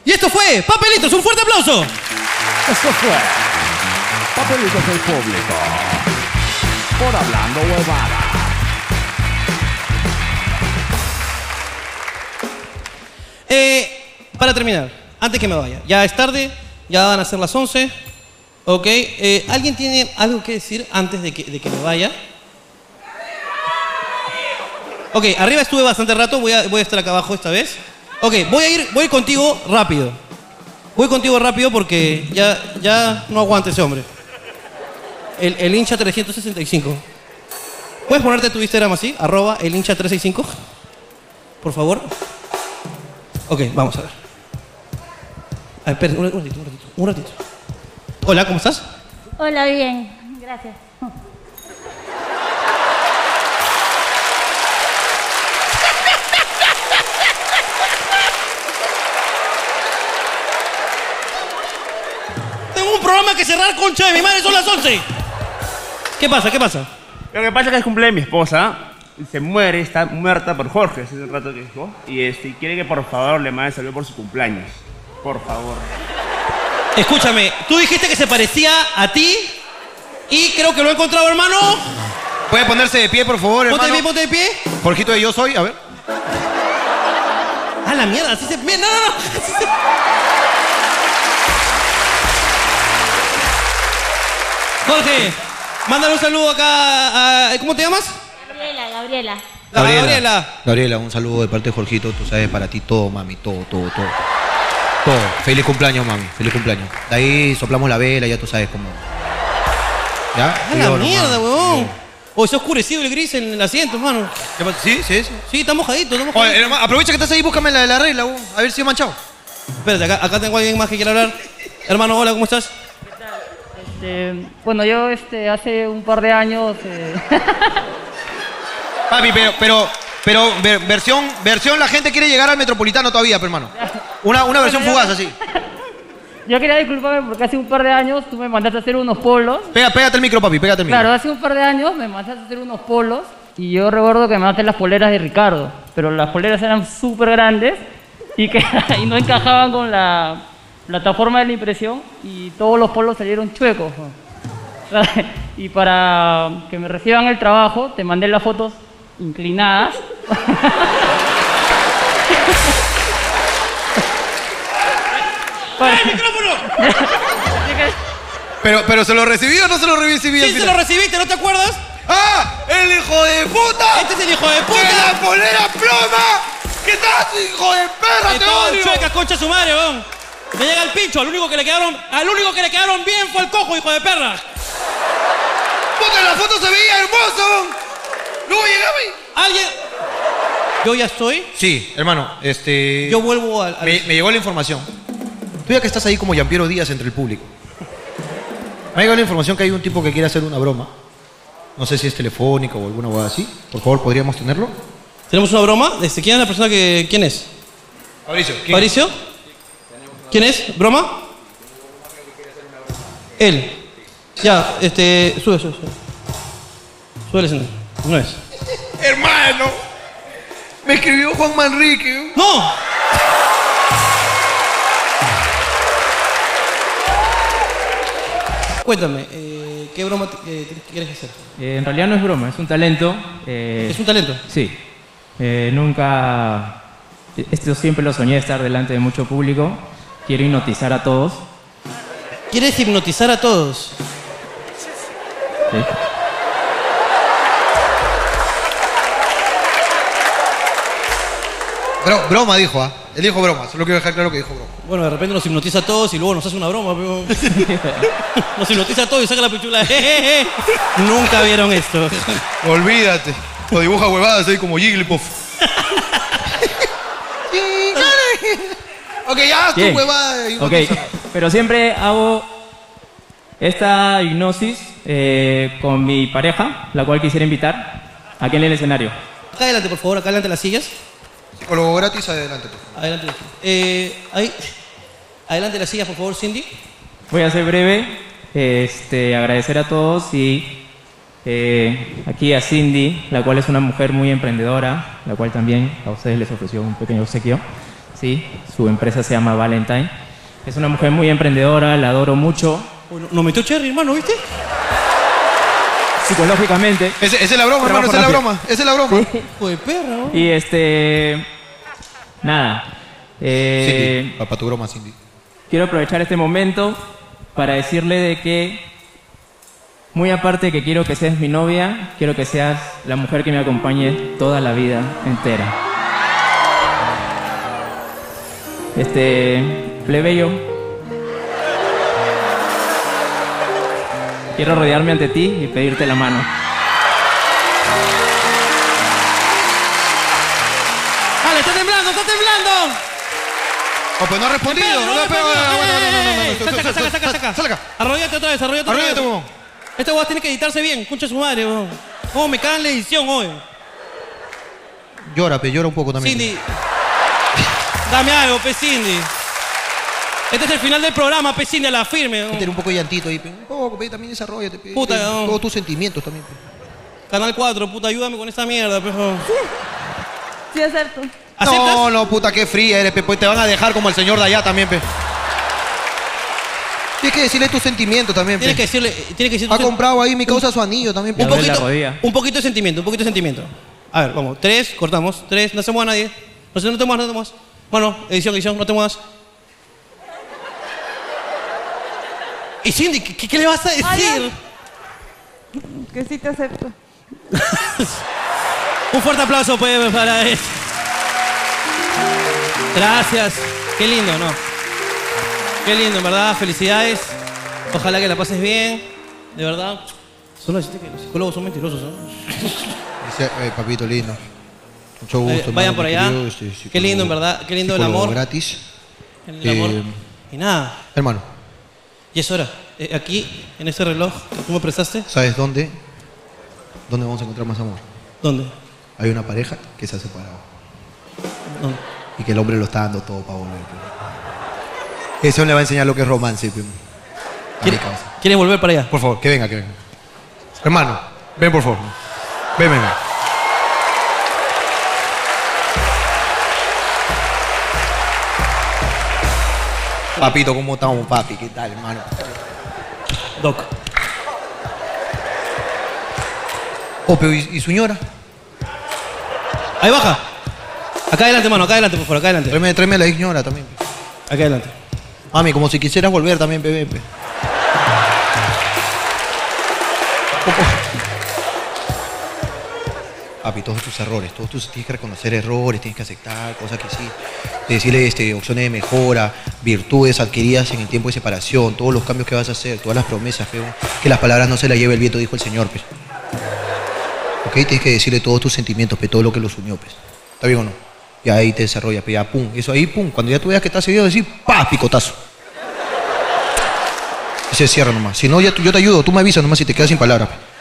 Y esto fue Papelitos, un fuerte aplauso. Esto fue Papelitos del Público. Por Hablando Huevada. Eh, para terminar, antes que me vaya, ya es tarde, ya van a ser las 11. Ok, eh, ¿alguien tiene algo que decir antes de que, de que me vaya? Ok, arriba estuve bastante rato, voy a, voy a estar acá abajo esta vez. Ok, voy a ir, voy contigo rápido. Voy contigo rápido porque ya, ya no aguanta ese hombre. El, el hincha 365. ¿Puedes ponerte tu Instagram así? Arroba el hincha 365. Por favor. Ok, vamos a ver. A ver, espera, un, un ratito, un ratito, un ratito. Hola, ¿cómo estás? Hola, bien, gracias. Tengo un programa que cerrar, concha de mi madre, son las 11. ¿Qué pasa? ¿Qué pasa? Lo que pasa es que es cumpleaños de mi esposa. y Se muere, está muerta por Jorge, hace un rato que dijo. Y este, quiere que por favor le mande saludo por su cumpleaños. Por favor. Escúchame, tú dijiste que se parecía a ti y creo que lo he encontrado, hermano. ¿Puede ponerse de pie, por favor, Ponte de hermano? pie, ponte de pie. Jorgito de Yo Soy, a ver. Ah, la mierda, así se... No, no, no. así se- Jorge, mándale un saludo acá a... ¿Cómo te llamas? Gabriela, Gabriela. Gabriela. Gabriela. Gabriela, un saludo de parte de Jorgito. Tú sabes, para ti todo, mami. Todo, todo, todo. Todo. Feliz cumpleaños, mami. Feliz cumpleaños. De ahí soplamos la vela, ya tú sabes cómo. ¿Ya? A la mierda, huevón. O se ha oscurecido el gris en el asiento, hermano. ¿Sí? ¿Sí? Sí, sí está mojadito, está Oye, mojadito. hermano, aprovecha que estás ahí, búscame la, la regla, huevón. a ver si he manchado. Espérate, acá, acá tengo a alguien más que quiere hablar. Hermano, hola, ¿cómo estás? Este, bueno, yo este, hace un par de años... eh, Papi, pero, pero, pero ver- versión, versión la gente quiere llegar al metropolitano todavía, pero, hermano. Una, una versión fugaz así. yo quería disculparme porque hace un par de años tú me mandaste a hacer unos polos. Pega, pégate el micro, papi, pégate el micro. Claro, hace un par de años me mandaste a hacer unos polos y yo recuerdo que me mandaste las poleras de Ricardo, pero las poleras eran súper grandes y, que, y no encajaban con la plataforma de la impresión y todos los polos salieron chuecos. Y para que me reciban el trabajo te mandé las fotos inclinadas. ¡El micrófono! Pero, pero ¿se lo recibí o no se lo recibí? Sí, se lo recibiste, ¿no te acuerdas? ¡Ah! ¡El hijo de puta! Este es el hijo de puta. ¡Que la polera ploma! ¿Qué tal, hijo de perra? De ¡Te odio! chueca, concha su madre, weón. Me llega el pincho, al único que le quedaron, al único que le quedaron bien fue el cojo, hijo de perra. ¡Puta, la foto se veía hermoso! ¡Luego llegaba y... ¿Alguien? Yo ya estoy. Sí, hermano, este... Yo vuelvo al... al- Me, me llegó la información. Tú ya que estás ahí como Yampiero Díaz entre el público. Me ha llegado la información que hay un tipo que quiere hacer una broma. No sé si es telefónica o alguna cosa así. Por favor, ¿podríamos tenerlo? ¿Tenemos una broma? Este, ¿Quién es la persona que... ¿Quién es? Fabricio. ¿Fabricio? ¿Quién es? ¿Broma? Él. Ya, este... Sube, sube, sube. Sube el escenario. No es. Hermano, me escribió Juan Manrique. ¡No! Cuéntame, eh, ¿qué broma eh, quieres hacer? Eh, en realidad no es broma, es un talento. eh, ¿Es un talento? Sí. Eh, nunca. Esto siempre lo soñé estar delante de mucho público. Quiero hipnotizar a todos. ¿Quieres hipnotizar a todos? Sí. Bro, broma dijo, ¿ah? Él dijo broma, solo quiero dejar claro que dijo broma. Bueno, de repente nos hipnotiza a todos y luego nos hace una broma, pero... nos hipnotiza a todos y saca la pichula. Jejeje. Nunca vieron esto. Olvídate. O dibuja huevadas ahí como Jigglypuff. Ok, ya haz tu Bien. huevada. Ok, pero siempre hago esta hipnosis eh, con mi pareja, la cual quisiera invitar aquí en el escenario. Acá adelante, por favor, acá adelante las sillas. Psicólogo gratis, adelante. por favor. Adelante. Eh, ahí. Adelante las sillas, por favor, Cindy. Voy a ser breve, este, agradecer a todos y eh, aquí a Cindy, la cual es una mujer muy emprendedora, la cual también a ustedes les ofreció un pequeño obsequio. Sí, su empresa se llama Valentine. Es una mujer muy emprendedora, la adoro mucho. Nos metió Cherry, hermano, ¿viste? Psicológicamente. Esa es la broma, hermano, esa es la broma. Esa es la broma. Hijo de perra, ¿no? Y este. Nada. eh, Cindy, papá, tu broma, Cindy. quiero aprovechar este momento para decirle de que, muy aparte de que quiero que seas mi novia, quiero que seas la mujer que me acompañe toda la vida entera. Este, plebeyo, quiero rodearme ante ti y pedirte la mano. ¡Dale, está temblando, está temblando! Oh, pues no ha respondido. Pega, no, no, pega, no, no, no, no, Saca, saca, saca, saca. Arrodillate otra vez, arrodillate otra vez. Arrodillate, Esta guas tiene que editarse bien, concha su madre, weón. Oh, me cagan la edición hoy. Llora, pe, llora un poco también. Sí, Dame algo, pe Cindy. Este es el final del programa, pe Cindy, a la firme. Tiene un poco de llantito ahí, pe. Un poco, pe, también desarrollate, pe. Puta, Pe, no. Todos tus sentimientos también, pe. Canal 4, puta, ayúdame con esta mierda, pe. Sí, acepto. No, no, puta, qué fría eres, pe. Pues te van a dejar como el señor de allá también, pe. Tienes que decirle tus sentimientos también, pe. Tienes que decirle, tienes que decir Ha comprado ahí mi causa su anillo también, pe. un poquito, un poquito de sentimiento, un poquito de sentimiento. A ver, vamos. Tres, cortamos. Tres, no se mueva nadie. No, se, no te muevas, no te muevas. Bueno, edición, edición, no te muevas. Y Cindy, ¿qué, qué le vas a decir? Que sí te acepto. Un fuerte aplauso pues, para él. Gracias. Qué lindo, ¿no? Qué lindo, en verdad. Felicidades. Ojalá que la pases bien. De verdad. Solo decirte que los psicólogos son mentirosos, ¿no? Dice, eh, papito lindo. Mucho gusto. Eh, vayan hermano, por allá. querido, este, Qué lindo, en verdad. Qué lindo el amor. gratis. El amor. Eh, Y nada. hermano, Y es hora. Eh, aquí, en este reloj que tú me prestaste. ¿sabes dónde? ¿Dónde vamos a encontrar más amor? ¿Dónde? Hay una pareja que se ha separado. ¿Dónde? Y que el hombre lo está dando todo para volver. pe. Eso le va a enseñar lo que es romance. pe. A mi causa. ¿Quieres volver para allá? Por favor, que venga, que venga. Hermano, ven por favor. Ven, ven, ven. Papito, ¿cómo estamos, papi? ¿Qué tal, hermano? Doc. Oh, pero ¿y, y señora? Ahí baja. Acá adelante, mano. Acá adelante, por favor. Acá adelante. Tráeme, tráeme a la señora también. Acá adelante. Mami, como si quisieras volver también, bebé. Papi, todos tus errores, todos tus tienes que reconocer errores, tienes que aceptar cosas que sí, decirle este, opciones de mejora, virtudes adquiridas en el tiempo de separación, todos los cambios que vas a hacer, todas las promesas, feo, que las palabras no se las lleve el viento, dijo el Señor, pues. Ok, tienes que decirle todos tus sentimientos, pe, todo lo que los unió, pues. ¿Está bien o no? Y ahí te desarrollas, pe, ya pum, eso ahí, pum, cuando ya tú veas que estás seguido, decir, pa, picotazo. Y se cierra nomás. Si no, ya tú- yo te ayudo, tú me avisas nomás si te quedas sin palabras. pe.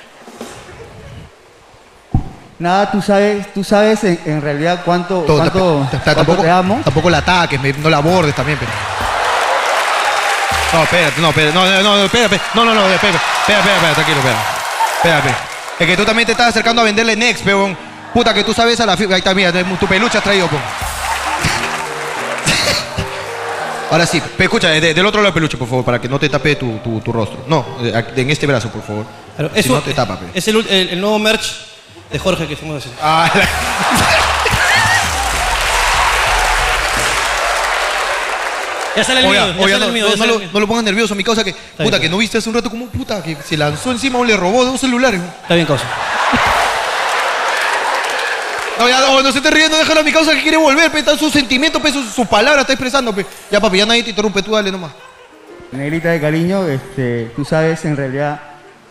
Nada, tú sabes, tú sabes en, en realidad cuánto, Todo, cuánto, ta- ta- cuánto tampoco, te amo. tampoco la ataques, me- no la abordes también. pe. No, espérate, no, espérate, no, no, no, espérate, no, no, no, espérate, espera, espera, espera, tranquilo, espera. Espérate. Es que tú también te estás acercando a venderle Next, peón. Puta, que tú sabes a la fibra. Ahí está, mira, tu peluche has traído, peón. Ahora sí, pe, escucha, de- del otro lado del peluche, por favor, para que no te tape tu, tu, tu rostro. No, de- aquí- en este brazo, por favor. Claro, si eso no te tapa, pe. es el, ul- el- el nuevo merch de Jorge que estamos haciendo. Ah, la- Ya sale el Oiga, mío, ya oiga, sale no, el mío. no, ya no sale lo, mío. no lo pongas nervioso, mi causa que, puta, bien. que no viste hace un rato como un puta que se lanzó encima o le robó dos celulares. Está bien, causa. No, ya, no, no se esté riendo, déjalo a mi causa que quiere volver, pe, está sus sentimientos, pe, sus su palabras está expresando, pe. Ya, papi, ya nadie te interrumpe, tú dale nomás. Negrita de cariño, este, tú sabes en realidad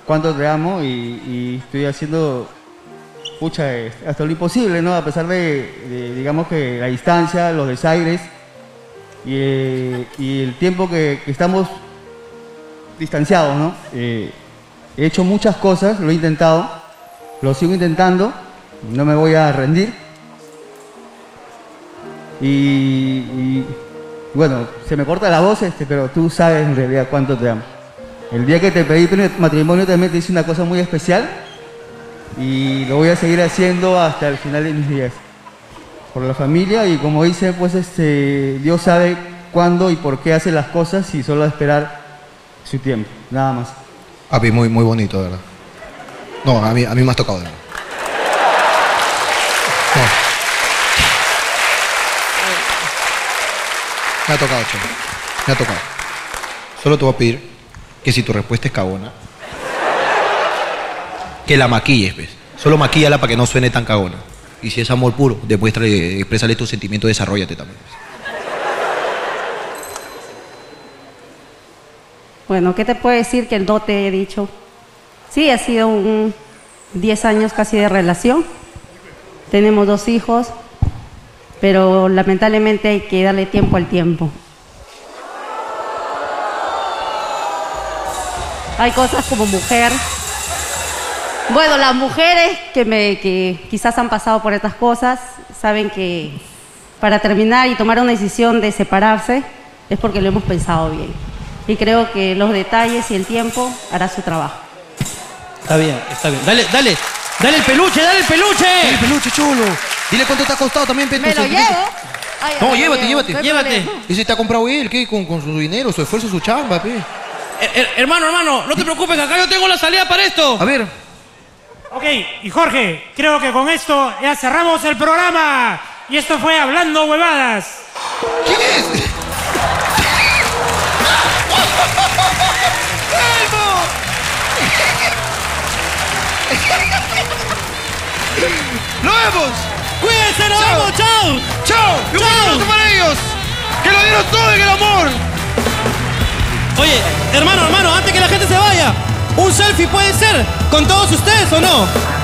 cuánto te amo y, y estoy haciendo, pucha, hasta lo imposible, ¿no? A pesar de, digamos que la distancia, los desaires y, eh, el tiempo que, estamos distanciados, ¿no? Eh, he hecho muchas cosas, lo he intentado, lo sigo intentando, no me voy a rendir. Y, y, bueno, se me corta la voz, este, pero tú sabes en realidad cuánto te amo. El día que te pedí matrimonio también te hice una cosa muy especial y lo voy a seguir haciendo hasta el final de mis días. Por la familia y como dice, pues este, Dios sabe cuándo y por qué hace las cosas y solo esperar su tiempo, nada más. Papi, muy, muy bonito, de verdad. No, a mí, a mí me has tocado, de verdad. Me ha tocado, chavo. Me ha tocado. Solo te voy a pedir que si tu respuesta es cagona, que la maquilles, pues. Solo maquíllala para que no suene tan cagona. Y si es amor puro, demuéstrale, exprésale tu sentimiento, desarrollate también. Bueno, ¿qué te puedo decir que no te he dicho? Sí, ha sido un 10 años casi de relación. Tenemos dos hijos, pero lamentablemente hay que darle tiempo al tiempo. Hay cosas como mujer. Bueno, las mujeres que, me, que quizás han pasado por estas cosas saben que para terminar y tomar una decisión de separarse es porque lo hemos pensado bien. Y creo que los detalles y el tiempo hará su trabajo. Está bien, está bien. Dale, dale, dale el peluche, dale el peluche. Dale el peluche, chulo. Dile cuánto te ha costado también, Peto. ¿Me lo llevo? Ay, No, llévate, llevo, llévate. no Llévate. problema. ¿Y si te ha comprado él? ¿Qué? Con, con su dinero, su esfuerzo, su chamba, pe. Eh, hermano, hermano, no te preocupes, acá yo tengo la salida para esto. A ver. Ok, y Jorge, creo que con esto ya cerramos el programa. Y esto fue Hablando Huevadas. ¿Quién es? ¡Nos vemos! ¡Cuídense, nos vemos! ¡Chao! ¡Chao! ¡Y un aplauso para ellos! ¡Que lo dieron todo en el amor! Oye, hermano, hermano, antes que la gente se vaya, ¿un selfie puede ser con todos ustedes o no?